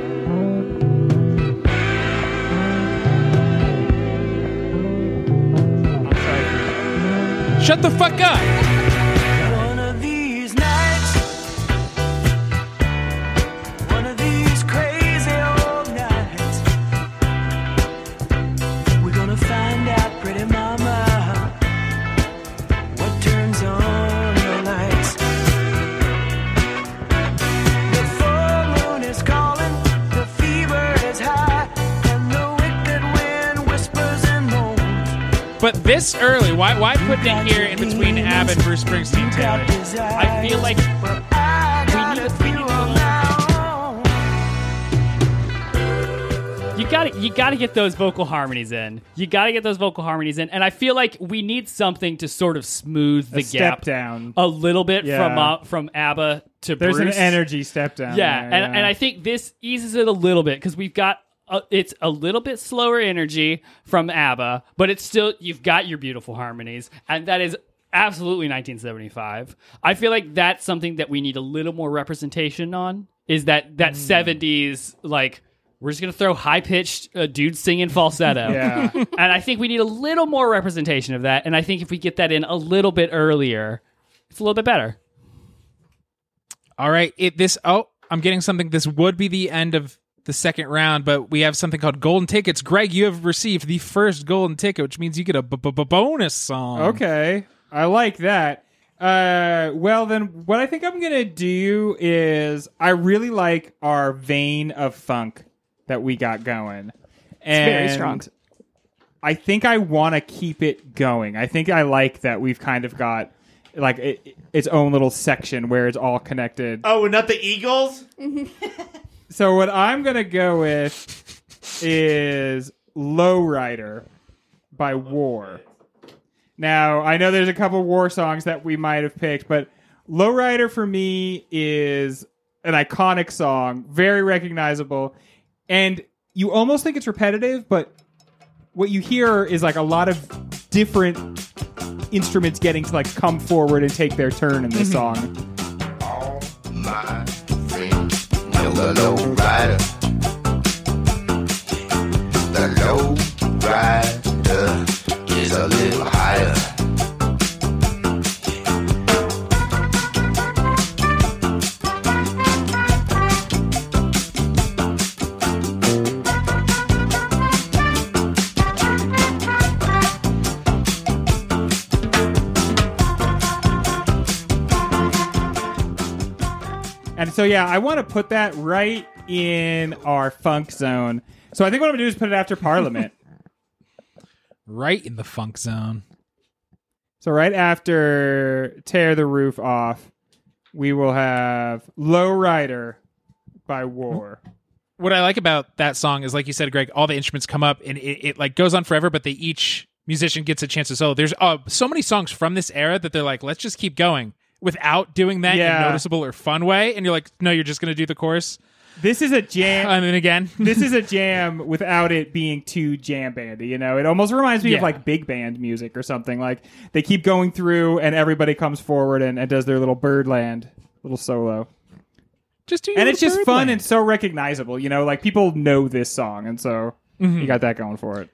Shut the fuck up! This early, why why put it here in between Ab and Bruce Springsteen, Taylor? I feel like we need, we need You got you got to get those vocal harmonies in. You got to get those vocal harmonies in, and I feel like we need something to sort of smooth the A step gap down. a little bit Yeah. from uh, from ABBA to Bruce. There's Bruce. an energy step down. Yeah, there, and and I think this eases it a little bit because we've got. A, it's a little bit slower energy from ABBA, but it's still you've got your beautiful harmonies, and that is absolutely 1975. I feel like that's something that we need a little more representation on. Is that that 70s like we're just gonna throw high pitched uh, dudes singing falsetto? Yeah. and I think we need a little more representation of that. And I think if we get that in a little bit earlier, it's a little bit better. All right, it this oh, I'm getting something. This would be the end of the second round, but we have something called golden tickets. Greg, you have received the first golden ticket, which means you get a b- b- b- bonus song. Okay, I like that. Uh, well then, what I think I'm gonna do is I really like our vein of funk that we got going. And very strong. I think I want to keep it going. I think I like that we've kind of got like it, its own little section where it's all connected. Oh, not the Eagles? So what I'm gonna go with is Lowrider by War. Now I know there's a couple War songs that we might have picked, but Lowrider for me is an iconic song, very recognizable, and you almost think it's repetitive, but what you hear is like a lot of different instruments getting to like come forward and take their turn in this mm-hmm. song. The low rider. The low rider is a little higher. So, yeah, I want to put that right in our funk zone. So I think what I'm going to do is put it after Parliament. Right in the funk zone. so right after Tear the Roof Off, we will have Low Rider by War. What I like about that song is, like you said, Greg, all the instruments come up and it, it like goes on forever, but they each musician gets a chance to solo. There's uh, so many songs from this era that they're like, let's just keep going without doing that in a noticeable or fun way. And you're like, no, you're just going to do the chorus. This is a jam. And then again, this is a jam without it being too jam bandy. You know, it almost reminds me Yeah. of like big band music or something. Like they keep going through, and everybody comes forward and, and does their little Birdland little solo. just do your and it's just fun and so recognizable. You know, like people know this song, and so Mm-hmm. you got that going for it.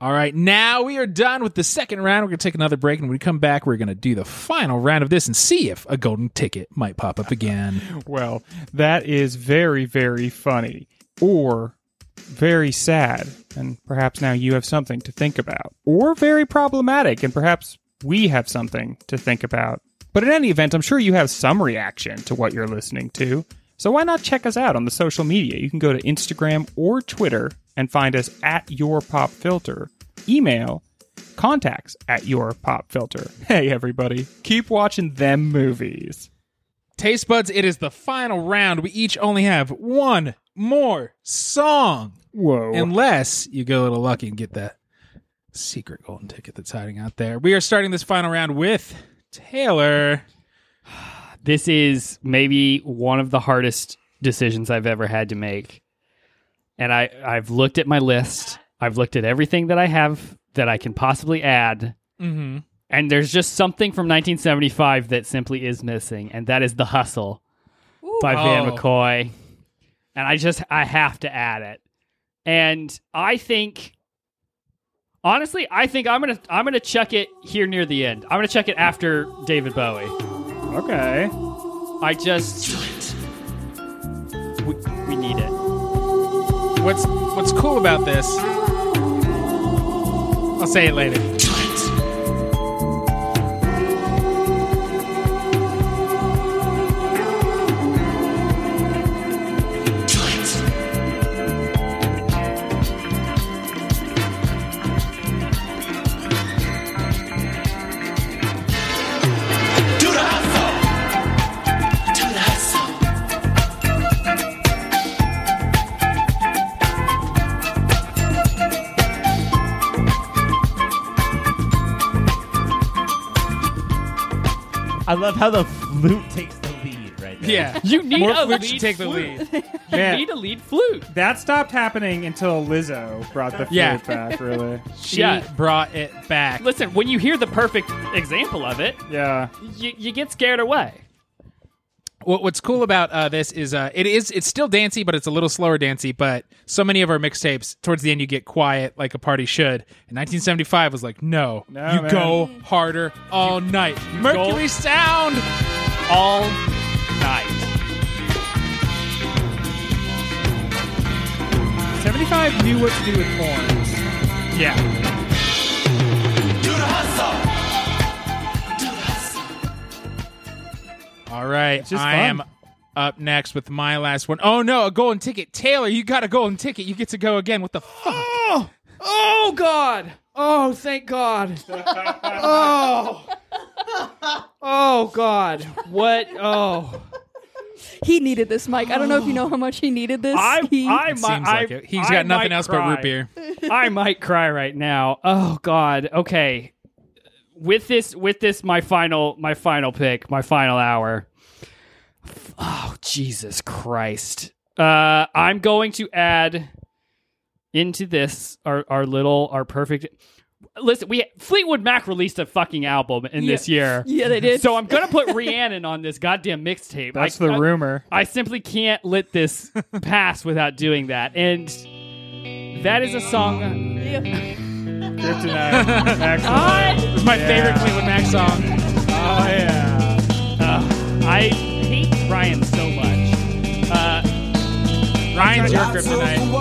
All right, now we are done with the second round. We're going to take another break, and when we come back, we're going to do the final round of this and see if a golden ticket might pop up again. Well, that is very, very funny, or very sad, and perhaps now you have something to think about, or very problematic, and perhaps we have something to think about. But in any event, I'm sure you have some reaction to what you're listening to. So why not check us out on the social media? You can go to Instagram or Twitter and find us at Your Pop Filter. Email contacts at Your Pop Filter. Hey, everybody, keep watching them movies. Taste buds, it is the final round. We each only have one more song. Whoa. Unless you get a little lucky and get that secret golden ticket that's hiding out there. We are starting this final round with Taylor. This is maybe one of the hardest decisions I've ever had to make. And I, I've looked at my list. I've looked at everything that I have that I can possibly add. Mm-hmm. And there's just something from 1975 that simply is missing, and that is The Hustle by Van Oh. McCoy. And I just, I have to add it. And I think, honestly, I think I'm gonna, I'm gonna check it here near the end. I'm gonna check it after David Bowie. Okay. I just, we, we need it. What's what's cool about this? I'll say it later. I love how the flute takes the lead right there. Yeah, You need more a flute lead should take the flute. lead. You Man. need a lead flute. That stopped happening until Lizzo brought the flute Yeah. back, really. She Yeah. brought it back. Listen, when you hear the perfect example of it, Yeah. you, you get scared away. What, what's cool about uh, this is uh, it is it's still dancey, but it's a little slower dancey. But so many of our mixtapes, towards the end, you get quiet like a party should. And 1975 was like, no, No, you man. go harder all night. Mercury go- Sound. All night. 75 knew what to do with horns. Yeah. All right, just I fun. am up next with my last one. Oh no, a golden ticket. Taylor, you got a golden ticket. You get to go again. What the fuck? Oh, oh God. Oh, thank God. oh. Oh God. What? Oh. He needed this, Mike. I don't know if you know how much he needed this. I, he, I It might. seems I, it. He's I got nothing might else cry. but root beer. I might cry right now. Oh God. Okay. With this, with this, my final, my final pick, my final hour. Oh Jesus Christ! Uh, I'm going to add into this our our little our perfect. Listen, we Fleetwood Mac released a fucking album in this year. yeah, they did. So I'm gonna put Rhiannon on this goddamn mixtape. That's I- the I- rumor. I simply can't let this pass without doing that. And that is a song. Kryptonite. Excellent. I, It's my Yeah. favorite Fleetwood Mac song. Oh, yeah. uh, I hate Ryan so much. Uh, Ryan's your kryptonite.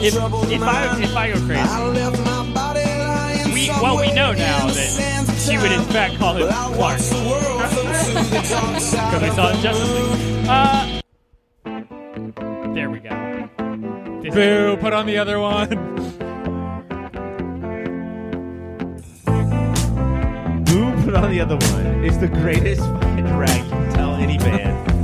if, if I if I go crazy, we well we know now that she would in fact call him Clark because we saw it in Justice League. Uh, there we go. This- Boo, put on the other one. Put on the other one? It's the greatest fucking drag you can tell any band.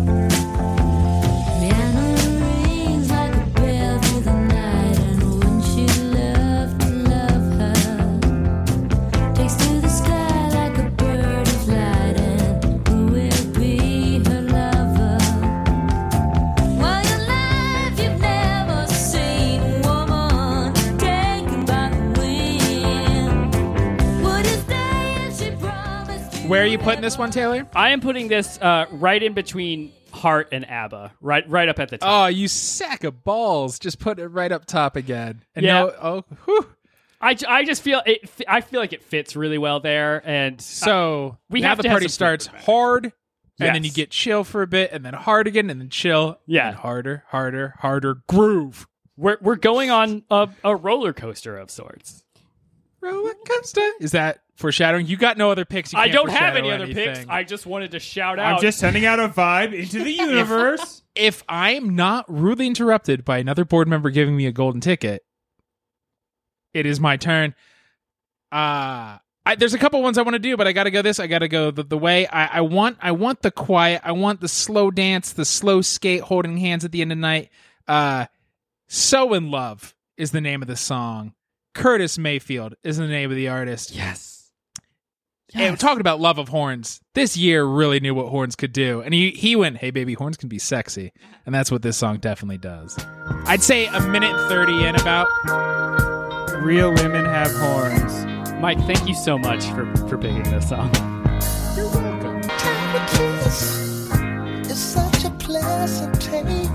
Where are you putting this one, Taylor? I am putting this uh, right in between Heart and ABBA, right right up at the top. Oh, you sack of balls. Just put it right up top again. And Yeah. no, oh, whew. I, I just feel it. I feel like it fits really well there, and So we now have the to have party starts hard, and then you get chill for a bit, and then hard again, and then chill. Yeah. harder, harder, harder. Groove. we're we're going on a, a roller coaster of sorts. Roller coaster. Is that foreshadowing? You got no other picks. You I can't don't have any other picks. I just wanted to shout out. I'm just sending out a vibe into the universe. if I'm not rudely interrupted by another board member giving me a golden ticket, it is my turn. Uh I, there's a couple ones I want to do, but I got to go this. I got to go the, the way I, I want. I want the quiet. I want the slow dance, the slow skate, holding hands at the end of the night. Uh, so in love is the name of the song. Curtis Mayfield is the name of the artist. yes. And talking about love of horns, this year really knew what horns could do. And he, he went, hey, baby, horns can be sexy. And that's what this song definitely does. I'd say a minute 30 in about. Real women have horns. Mike, thank you so much for for picking this song. You're welcome. It's such a pleasant taste.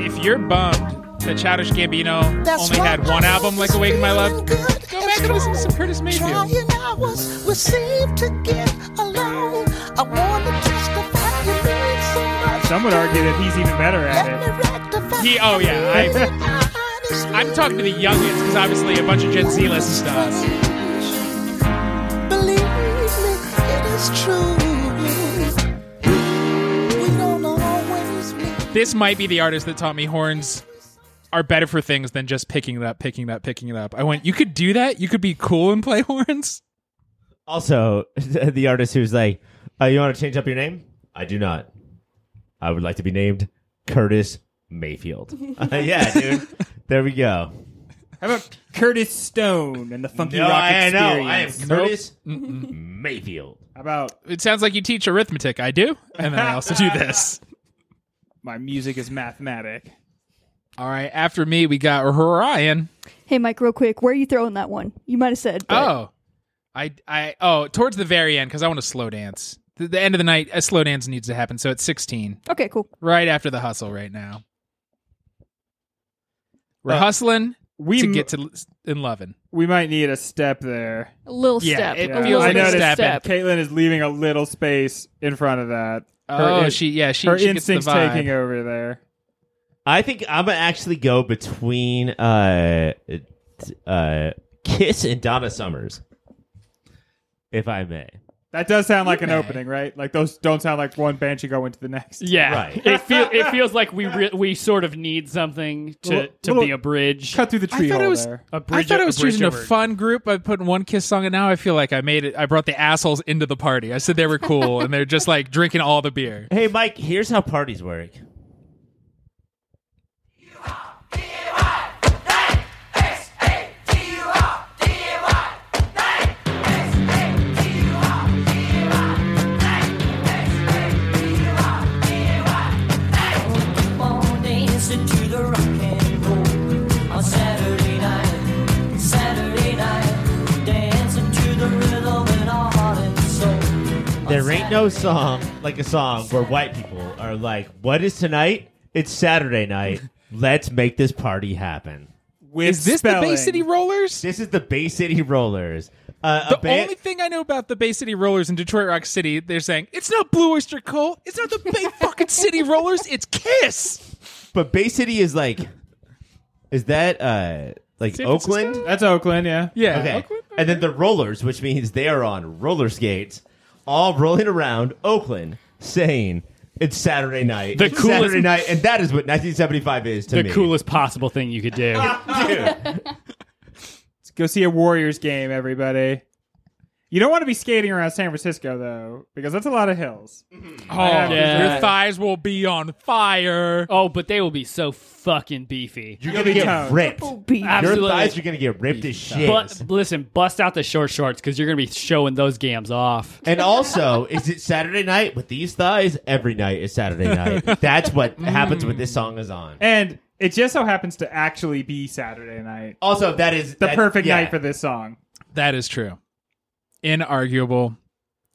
If you're bummed that Childish Gambino That's only had why one album like Awaken My Love, good go back and listen to some Curtis Mayfield. Trying hours we seem to get along. I want to testify you mean so much. Some would argue that he's even better at me it. He, oh, yeah. I, I'm talking to the youngins because obviously a bunch of Gen Z listens to us. Believe me, it is true. We don't always mean This might be the artist that taught me horns are better for things than just picking it up, picking it up, picking it up. I went, you could do that? You could be cool and play horns? Also, the artist who's like, uh, "You want to change up your name?" I do not. I would like to be named Curtis Mayfield. Uh, yeah, dude. There we go. How about Curtis Stone and the Funky No, Rock I know. I am Experience? Curtis Mayfield. How about It sounds like you teach arithmetic. I do. And then I also do this. my music is mathematic? All right. After me, we got Ryan. Hey, Mike, real quick, where are you throwing that one? You might have said. but- Oh, I, I, oh, towards the very end because I want to slow dance. The, the end of the night, a slow dance needs to happen. So it's 16, Okay, cool. right after the hustle right now. We're Uh, hustling We to m- get to in loving. we might need a step there. A little Yeah, step. it a feels little like a bit step. step. Caitlin is leaving a little space in front of that. Her Oh, in- she, yeah, she, her she gets the instincts vibe. taking over there. I think I'm gonna actually go between uh, uh, Kiss and Donna Summers, if I may. That does sound like an opening, right? Like those don't sound like one band should go into the next. Yeah, Right. it feel it feels like we re- we sort of need something to Little- to little- be a bridge. Cut through the tree. I tree thought it was. there. A I bridge I thought o- I was a bridge choosing a over- fun group by putting one Kiss song, and now I feel like I made it. I brought the assholes into the party. I said they were cool, and they're just like drinking all the beer. Hey, Mike, here's how parties work. Ain't no song like a song where white people are like, "What is tonight? It's Saturday night. Let's make this party happen." With Is this the Bay. City Rollers? This is the Bay City Rollers. Uh, The a band- only thing I know about the Bay City Rollers in Detroit Rock City, they're saying it's not Blue Oyster Cult. It's not the Bay fucking City Rollers. It's Kiss. but Bay City is like, is that uh like San Oakland? Francisco? That's Oakland, yeah. Yeah. Okay. Oakland? And then the rollers, which means they are on roller skates, all rolling around Oakland, saying it's Saturday night. The It's coolest- Saturday night, and that is what 1975 is to the me. coolest possible thing you could do. Dude. Let's go see a Warriors game, everybody. You don't want to be skating around San Francisco though, because that's a lot of hills. Oh, Yeah. your thighs will be on fire. oh, but they will be so fucking beefy. You're You'll gonna be get toned. ripped. Absolutely. Your thighs are gonna get ripped as shit. But listen, bust out the short shorts because you're gonna be showing those gams off. and also, is it Saturday night with these thighs? Every night is Saturday night. That's what mm. happens when this song is on. And it just so happens to actually be Saturday night. Also, that is The that- perfect yeah. night for this song. That is true. Inarguable.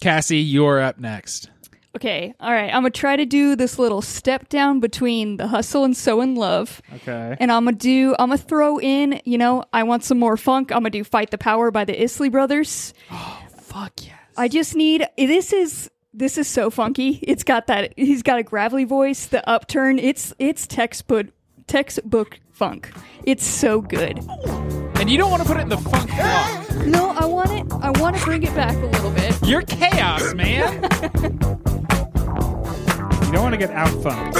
Cassie, you're up next. Okay, all right. I'm gonna try to do this little step down between the hustle and so in love, Okay. and I'm gonna do. I'm gonna throw in. You know, I want some more funk. I'm gonna do "Fight the Power" by the Isley Brothers. Oh fuck yes. I just need. This is this is so funky. It's got that. He's got a gravelly voice. The upturn. It's it's textbook textbook funk. It's so good. And you don't want to put it in the funk block. No, I want it. I want to bring it back a little bit. You're chaos, man. You don't want to get out funked.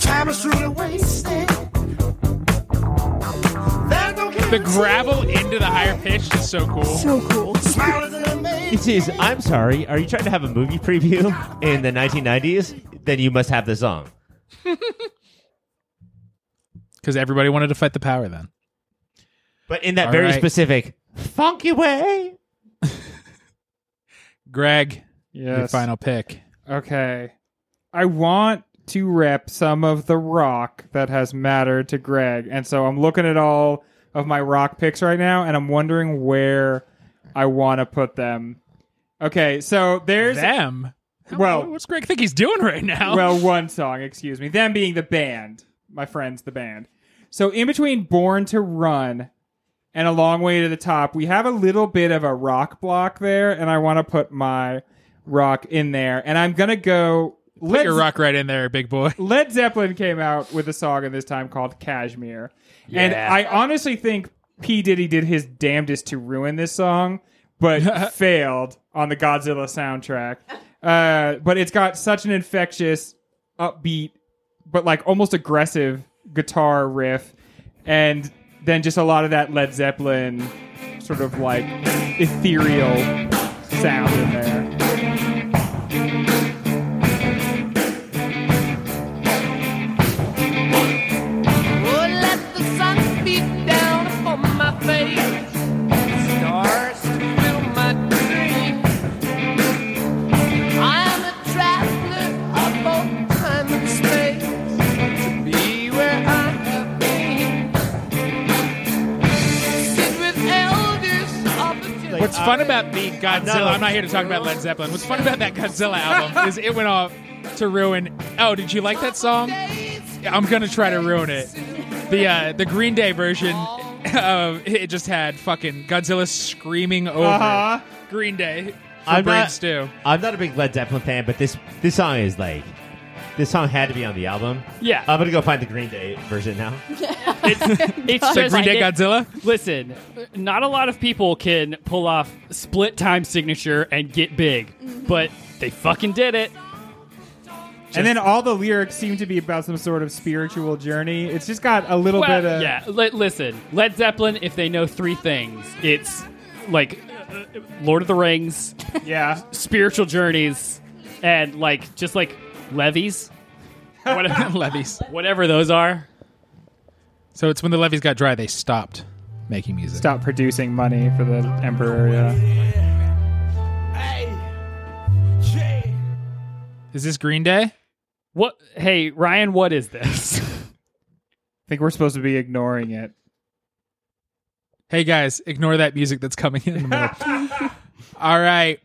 Time is truly the gravel into the higher pitch is so cool. So cool. smile is an. It is. I'm sorry. Are you trying to have a movie preview in the 1990s? Then you must have the song. Because everybody wanted to fight the power then. But in that All very right. specific funky way. Greg, your Yes. final pick. Okay. I want to rep some of the rock that has mattered to Greg. And so I'm looking at all of my rock picks right now and I'm wondering where I want to put them. Okay, so there's Them. well What's Greg think he's doing right now? well one song, excuse me. Them being the band. My friends the band. So in between Born to Run and A Long Way to the Top, we have a little bit of a rock block there and I want to put my rock in there. And I'm to go Put your rock right in there, big boy. Led Zeppelin came out with a song in this time called Kashmir. And I honestly think P. Diddy did his damnedest to ruin this song, but failed on the Godzilla soundtrack. Uh, but it's got such an infectious, upbeat, but like almost aggressive guitar riff. And then just a lot of that Led Zeppelin sort of like ethereal sound in there. What's fun about the Godzilla? I'm not here to talk about Led Zeppelin. What's fun about that Godzilla album is it went off to ruin. Oh, did you like that song? I'm gonna try to ruin it. The uh, the Green Day version uh, it just had fucking Godzilla screaming over Uh-huh. Green Day for I'm Brain not- Stew. I'm not a big Led Zeppelin fan, but this this song is like this song had to be on the album. Yeah. I'm gonna go find the Green Day version now. It's So just Green Day it- Godzilla? Listen, not a lot of people can pull off split time signature and get big, but they fucking did it. and then all the lyrics seem to be about some sort of spiritual journey. It's just got a little Well, bit of yeah. Li- listen, Led Zeppelin. If they know three things, it's like uh, Lord of the Rings, yeah. spiritual journeys, and like just like levies, whatever, levies. whatever those are. So it's when the levees got dry, they stopped making music. Stop producing money for the emperor. Yeah. Is this Green Day? What? Hey, Ryan, what is this? I think we're supposed to be ignoring it. Hey guys, ignore that music that's coming in, in the middle. All right.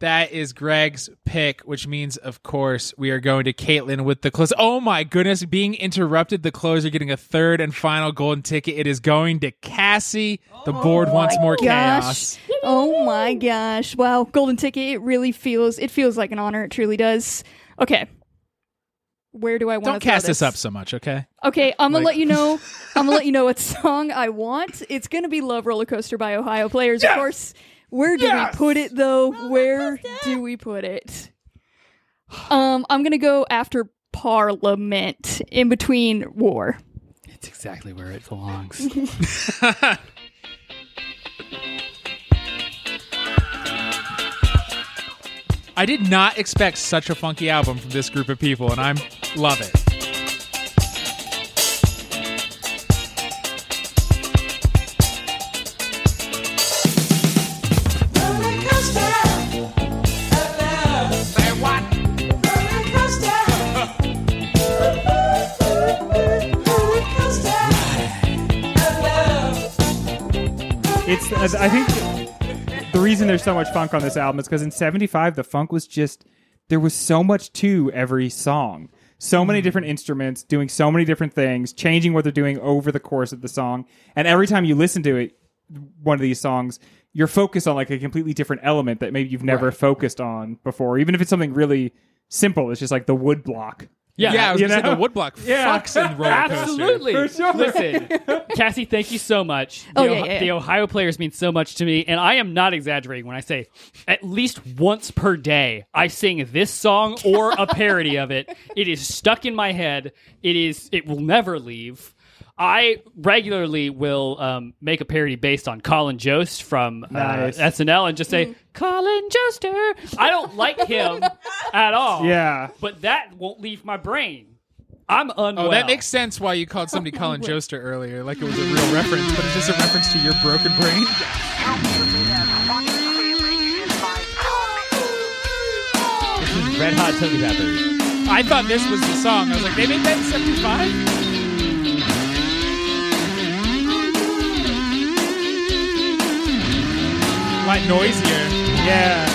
That is Greg's pick, which means, of course, we are going to Caitlin with the close. Oh my goodness, being interrupted. The close are getting a third and final golden ticket. It is going to Cassie. The oh board wants more chaos. Oh my gosh. Wow. Golden ticket. It really feels, it feels like an honor. It truly does. Okay. Where do I want to Don't cast this up so much, okay? Okay, I'm gonna Like- let you know. I'm gonna let you know what song I want. It's gonna be "Love Roller Coaster" by Ohio Players, of course. Where do we put it, though? Where do we put it? Um, I'm gonna go after Parliament, in between War. it's exactly where it belongs. I did not expect such a funky album from this group of people, and I'm love it. It's. I think the reason there's so much funk on this album is because in '75 the funk was just there was so much to every song, so many mm. different instruments doing so many different things, changing what they're doing over the course of the song, and every time you listen to it, one of these songs, you're focused on like a completely different element that maybe you've never focused on before, even if it's something really simple. It's just like the wood block. Yeah, Yeah, I was You gonna say know? the woodblock Yeah. fucks in roller coaster. Absolutely. For sure. Listen, Cassie, thank you so much. The, Oh, yeah, Ohio- yeah, the. Ohio players mean so much to me, and I am not exaggerating when I say at least once per day I sing this song or a parody of it. It is stuck in my head. It is. It will never leave. I regularly will um, make a parody based on Colin Jost from uh, Nice. SNL and just say Colin Joster. I don't like him at all. Yeah. but that won't leave my brain. I'm unwell. Oh, that makes sense why you called somebody Colin Joster earlier, like it was a real reference, but it's just a reference to your broken brain. This is Red Hot Chili Peppers. I thought this was the song. I was like, they made that in 75? Lot noisier. Yeah.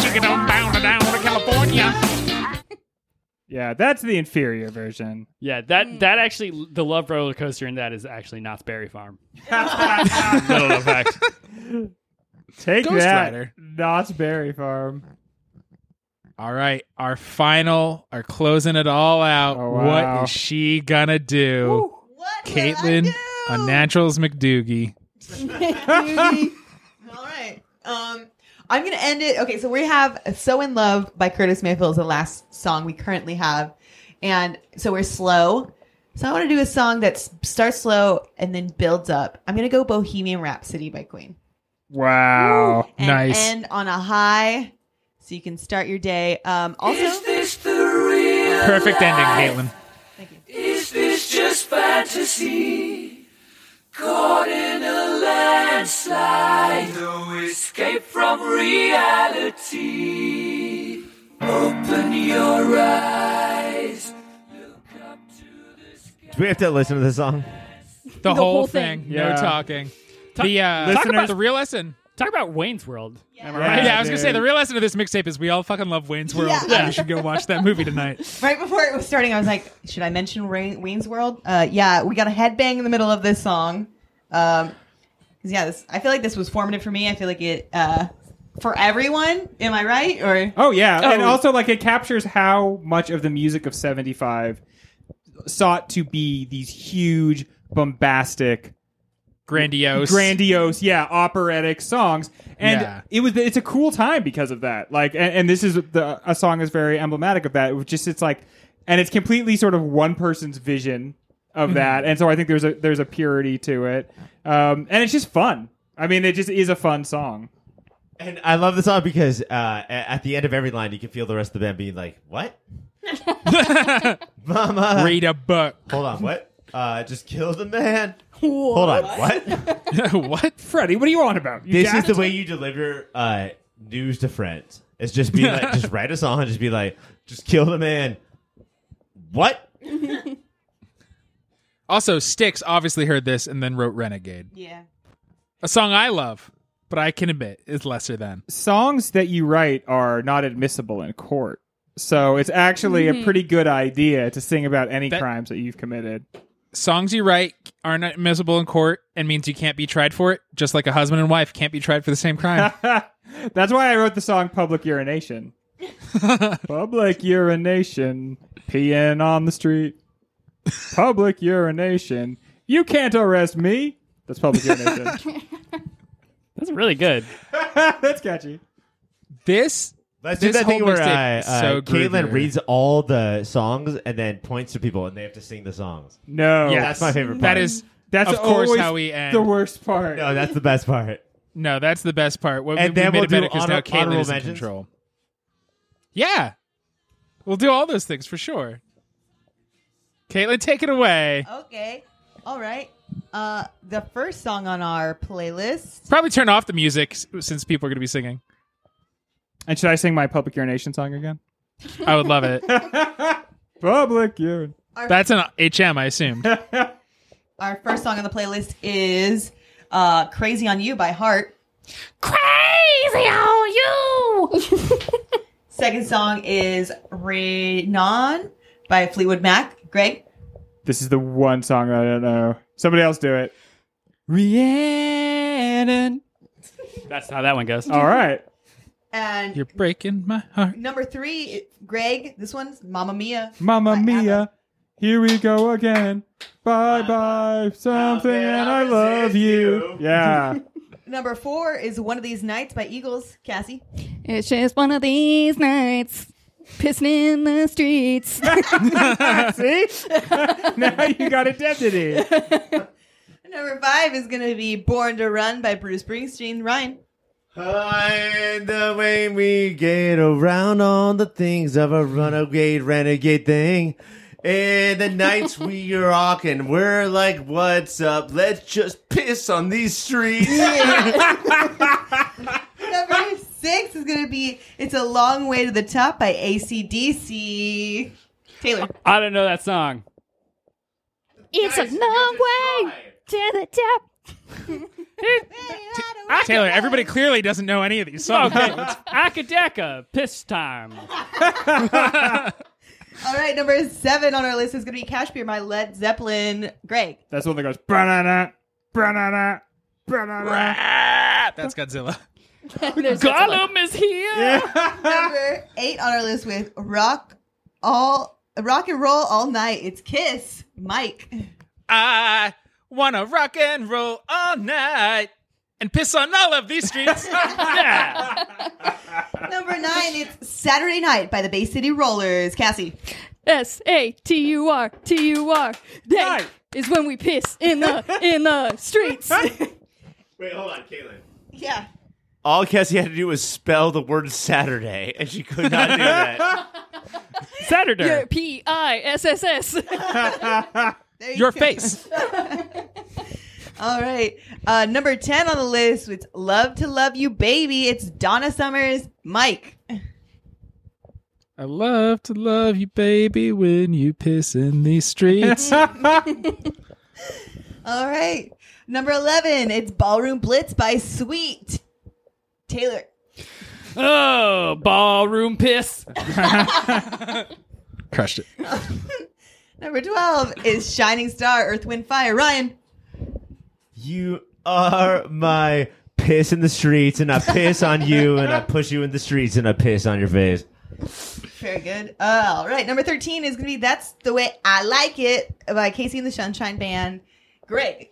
Chicken on down to down to California. Yeah, that's the inferior version. Yeah, that mm. that actually the love roller coaster in that is actually Knott's Berry Farm. Little known fact. Take Ghost that, Rider. Knott's Berry Farm. All right, our final, our closing it all out. Oh, wow. What is she gonna do? What? Caitlin, I a do? naturals McDoogie. All right. Um, I'm gonna end it. Okay, so we have "So in Love" by Curtis Mayfield is the last song we currently have, and so we're slow. So I want to do a song that s- starts slow and then builds up. I'm gonna go "Bohemian Rhapsody" by Queen. Wow. and Nice. end on a high, so you can start your day. Um, also, Perfect ending, Caitlin. Is this fantasy? Caught in a landslide, no escape from reality. Open your eyes. Do we have to listen to this song? The, whole, whole thing. thing. No Yeah. talking. The uh, Listeners- the real lesson. Talk about Wayne's World. Am I Yeah. right? Yeah, I was gonna say the real lesson of this mixtape is we all fucking love Wayne's World. Yeah. and we should go watch that movie tonight. Right before it was starting, I was like, should I mention Rain- Wayne's World? Uh, yeah, we got a headbang in the middle of this song. Um, 'cause yeah, this, I feel like this was formative for me. I feel like it, uh, for everyone. Am I right? Or Oh yeah, and Oh. also like it captures how much of the music of '75 sought to be these huge, bombastic, Grandiose. grandiose, yeah, operatic songs, and Yeah. it was it's a cool time because of that. Like, and, and this is the a song is very emblematic of that. It just it's like, and it's completely sort of one person's vision of that, and so I think there's a there's a purity to it, um, and it's just fun. I mean, it just is a fun song. And I love the song because uh, at the end of every line, you can feel the rest of the band being like, "What, Mama? Read a book. Hold on, what? Uh, just kill the man. Hold on, what? what? Freddie, what are you on about? You this is daft? the way you deliver uh, news to friends. It's just be like, just write a song and just be like, just kill the man. What? Also, Styx obviously heard this and then wrote Renegade, yeah, a song I love, but I can admit is lesser than. songs that you write are not admissible in court. So it's actually a pretty good idea to sing about any That- crimes that you've committed. Songs you write are not admissible in court and means you can't be tried for it, just like a husband and wife can't be tried for the same crime. That's why I wrote the song Public Urination. Public urination, peeing on the street. Public urination. You can't arrest me. That's public urination. That's really good. That's catchy. this Let's This do that thing where mixtape uh, is uh, so Caitlin groovier. reads all the songs and then points to people and they have to sing the songs. No. Yeah, That's my favorite part. that is That's of course how we end. the worst part. No, that's the best part. No, that's the best part. What, And we then made we'll it better do because now Caitlin honorable is in mentions. control. Yeah, we'll do all those things for sure. Caitlin, take it away. okay, all right. Uh, the first song on our playlist. Probably turn off the music since people are going to be singing. And should I sing my public urination song again? I would love it. Public urin. That's an HM, I assumed. Our first song on the playlist is uh, "Crazy on You" by Heart. Crazy on you. Second song is "Rhiannon" by Fleetwood Mac. Greg. This is the one song I don't know. Somebody else do it. Rhiannon, That's how that one goes. All right. And you're breaking my heart. number three, Greg. This one's "Mamma Mia." Mamma by mia. ABBA. Here we go again. Bye bye. Something and I love you. Yeah. Number four is "One of These Nights" by Eagles. Cassie. It's just one of these nights, pissing in the streets. See? now you got identity. Number five is gonna be "Born to Run" by Bruce Springsteen. Ryan. And the way we get around on the things of a renegade, renegade thing. And the nights we rock and we're like, what's up? Let's just piss on these streets. Number six is gonna be "It's a Long Way to the Top" by AC/DC. Taylor. I don't know that song. it's a long way to the top. Taylor, everybody clearly doesn't know any of these songs. Okay, Acca Dacca, piss time. All right, number seven on our list is gonna be "Kashmir" by Led Zeppelin. Greg. That's the one that goes banana, banana, banana. That's Godzilla. Gollum is here. Number eight on our list with "Rock All Rock and Roll All Night." It's Kiss. Mike. I wanna rock and roll all night and piss on all of these streets. yeah. Number nine, it's "Saturday Night" by the Bay City Rollers. Cassie. S A T U R T U R. That Night. is when we piss in the in the streets. Wait, hold on, Caitlin. Yeah. All Cassie had to do was spell the word Saturday, and she could not do that. Saturday. P I S S S. There you Your go. face. All right. Uh, number 10 on the list, it's Love to Love You Baby. It's Donna Summers. Mike. I love to love you, baby, when you piss in these streets. All right. Number 11, it's Ballroom Blitz by Sweet. Taylor. Oh, ballroom piss. Crushed it. Number 12 is Shining Star, Earth, Wind, Fire. Ryan. You are my piss in the streets, and I piss on you, and I push you in the streets, and I piss on your face. Very good. All right. Number 13 is going to be That's the Way I Like It by KC and the Sunshine Band. Greg.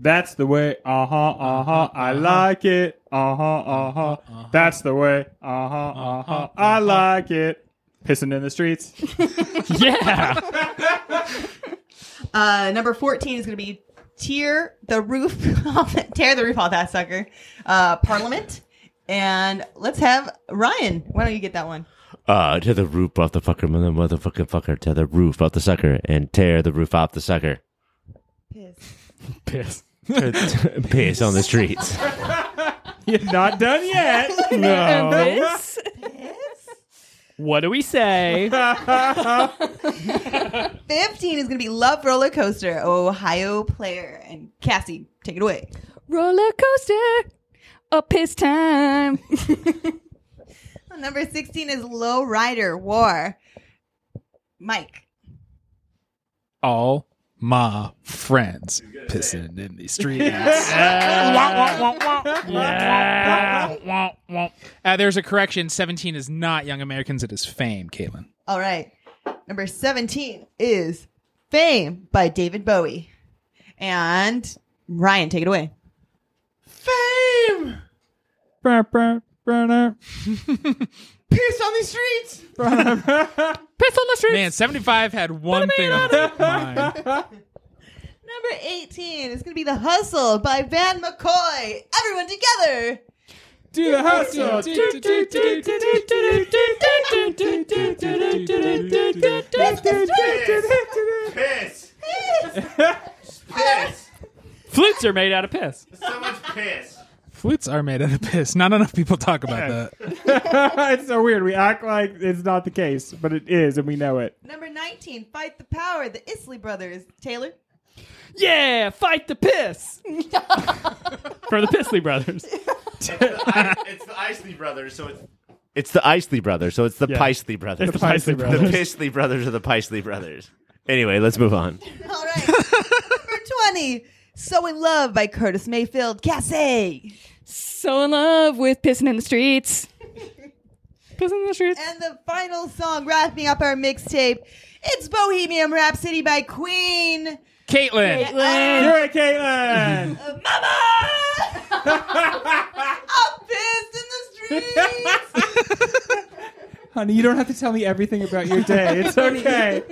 That's the way. Uh huh. Uh huh. I like it. Uh huh. Uh huh. That's the way. Uh huh. Uh huh. I like it. Pissing in the streets. Yeah. Uh, number 14 is going to be Tear the Roof Off, Tear the Roof Off That Sucker. Uh, Parliament. And let's have Ryan. Why don't you get that one? Uh, tear the roof off the fucker, mother, motherfucking fucker. Tear the roof off the sucker, and tear the roof off the sucker. piss. piss Piss on the streets. You're not done yet. No. This? What do we say? 15 is going to be Love Roller Coaster, Ohio Player. And Cassie, take it away. Roller coaster. A piss time. Number 16 is Low Rider War. Mike. All my friends pissing in the streets. Uh, there's a correction. 17 is not Young Americans. It is Fame, Caitlin. All right. Number 17 is Fame by David Bowie. And Ryan, take it away. Fame! Piss on the streets! piss on the streets. Man, 75 had one thing on his mind. Number 18 is going to be The Hustle by Van McCoy. Everyone together. Do the hustle. Piss. Piss. Flutes are made out of piss. So much piss. Flutes are made out of piss. Not enough people talk about that. it's so weird. We act like it's not the case, but it is, and we know it. Number 19, Fight the Power, the Isley Brothers. Taylor. Yeah, fight the piss. for the Pissley brothers. It's the Isley brothers, so it's. It's the Isley brothers, so it's the Yeah. Paisley brothers. The Paisley The brothers. Paisley brothers are the Paisley brothers. Anyway, let's move on. All right. Number 20, So in Love by Curtis Mayfield. Cassie. So in love with pissing in the streets. Pissing in the streets. And the final song wrapping up our mixtape. It's Bohemian Rhapsody by Queen. Caitlin. And You're it, Caitlin. Mama! I'm pissed in the streets. Honey, you don't have to tell me everything about your day. It's okay.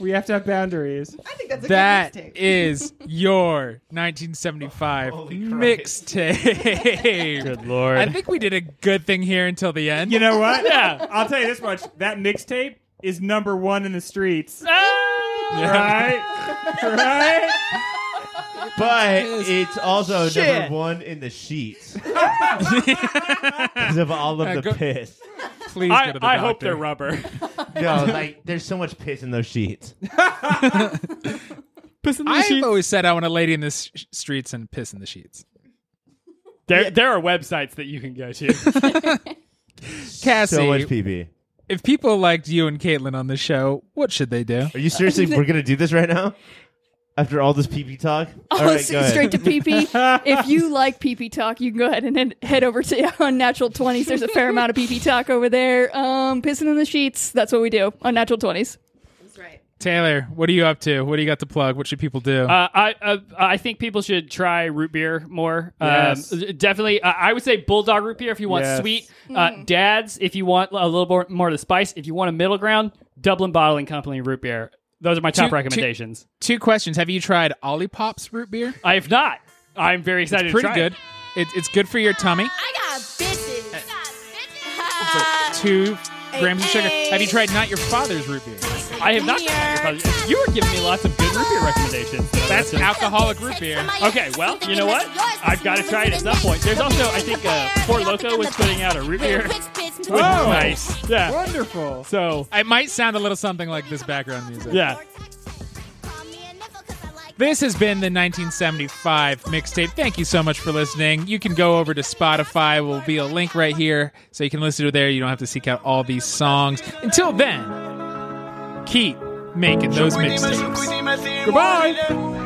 We have to have boundaries. I think that's a That good mixtape. is your 1975 mixtape. Good lord. I think we did a good thing here until the end. You know what? Yeah. I'll tell you this much. That mixtape is number one in the streets. Ah! Right? right? But it's also Shit. number one in the sheets because of all of the piss. Please I, go to the I doctor. hope they're rubber. No, like there's so much piss in those sheets. Piss in the sheets. I've sheets. always said I want a lady in the s- streets and piss in the sheets. There, there are websites that you can go to. Cassie, So much pee if people liked you and Caitlin on the show, what should they do? Are you seriously? we're gonna do this right now after all this pee pee talk. All Oh, right, s- go ahead. straight to PP. if you like PP talk, you can go ahead and head, head over to on Natural Twenties. There's a fair amount of PP talk over there. Um, pissing in the sheets. That's what we do on Natural Twenties. That's right. Taylor, what are you up to? What do you got to plug? What should people do? Uh, I uh, I think people should try root beer more. Yes. Um, definitely, uh, I would say bulldog root beer if you want Yes. sweet. Uh, Dad's if you want a little more, more of the spice. If you want a middle ground, Dublin Bottling Company root beer. Those are my top Two- recommendations. Two questions. Have you tried Olipop's root beer? I have not. I'm very excited. It's pretty to try Pretty good. It, it's good for your tummy. I got bitches. Uh, it's like two grams of sugar. Have you tried not your father's root beer? It. I have not. Because you were giving me lots of good root beer recommendations. That's alcoholic root beer. Okay, well, you know what? I've got to try it at some point. There's also, I think, uh, Four Loco was putting out a root beer. Oh, Nice. Yeah. Wonderful. So, It might sound a little something like this background music. yeah. This has been the 1975 mixtape. Thank you so much for listening. You can go over to Spotify. Will be a link right here, so you can listen to it there. You don't have to seek out all these songs. Until then, keep making those mixtapes. Goodbye.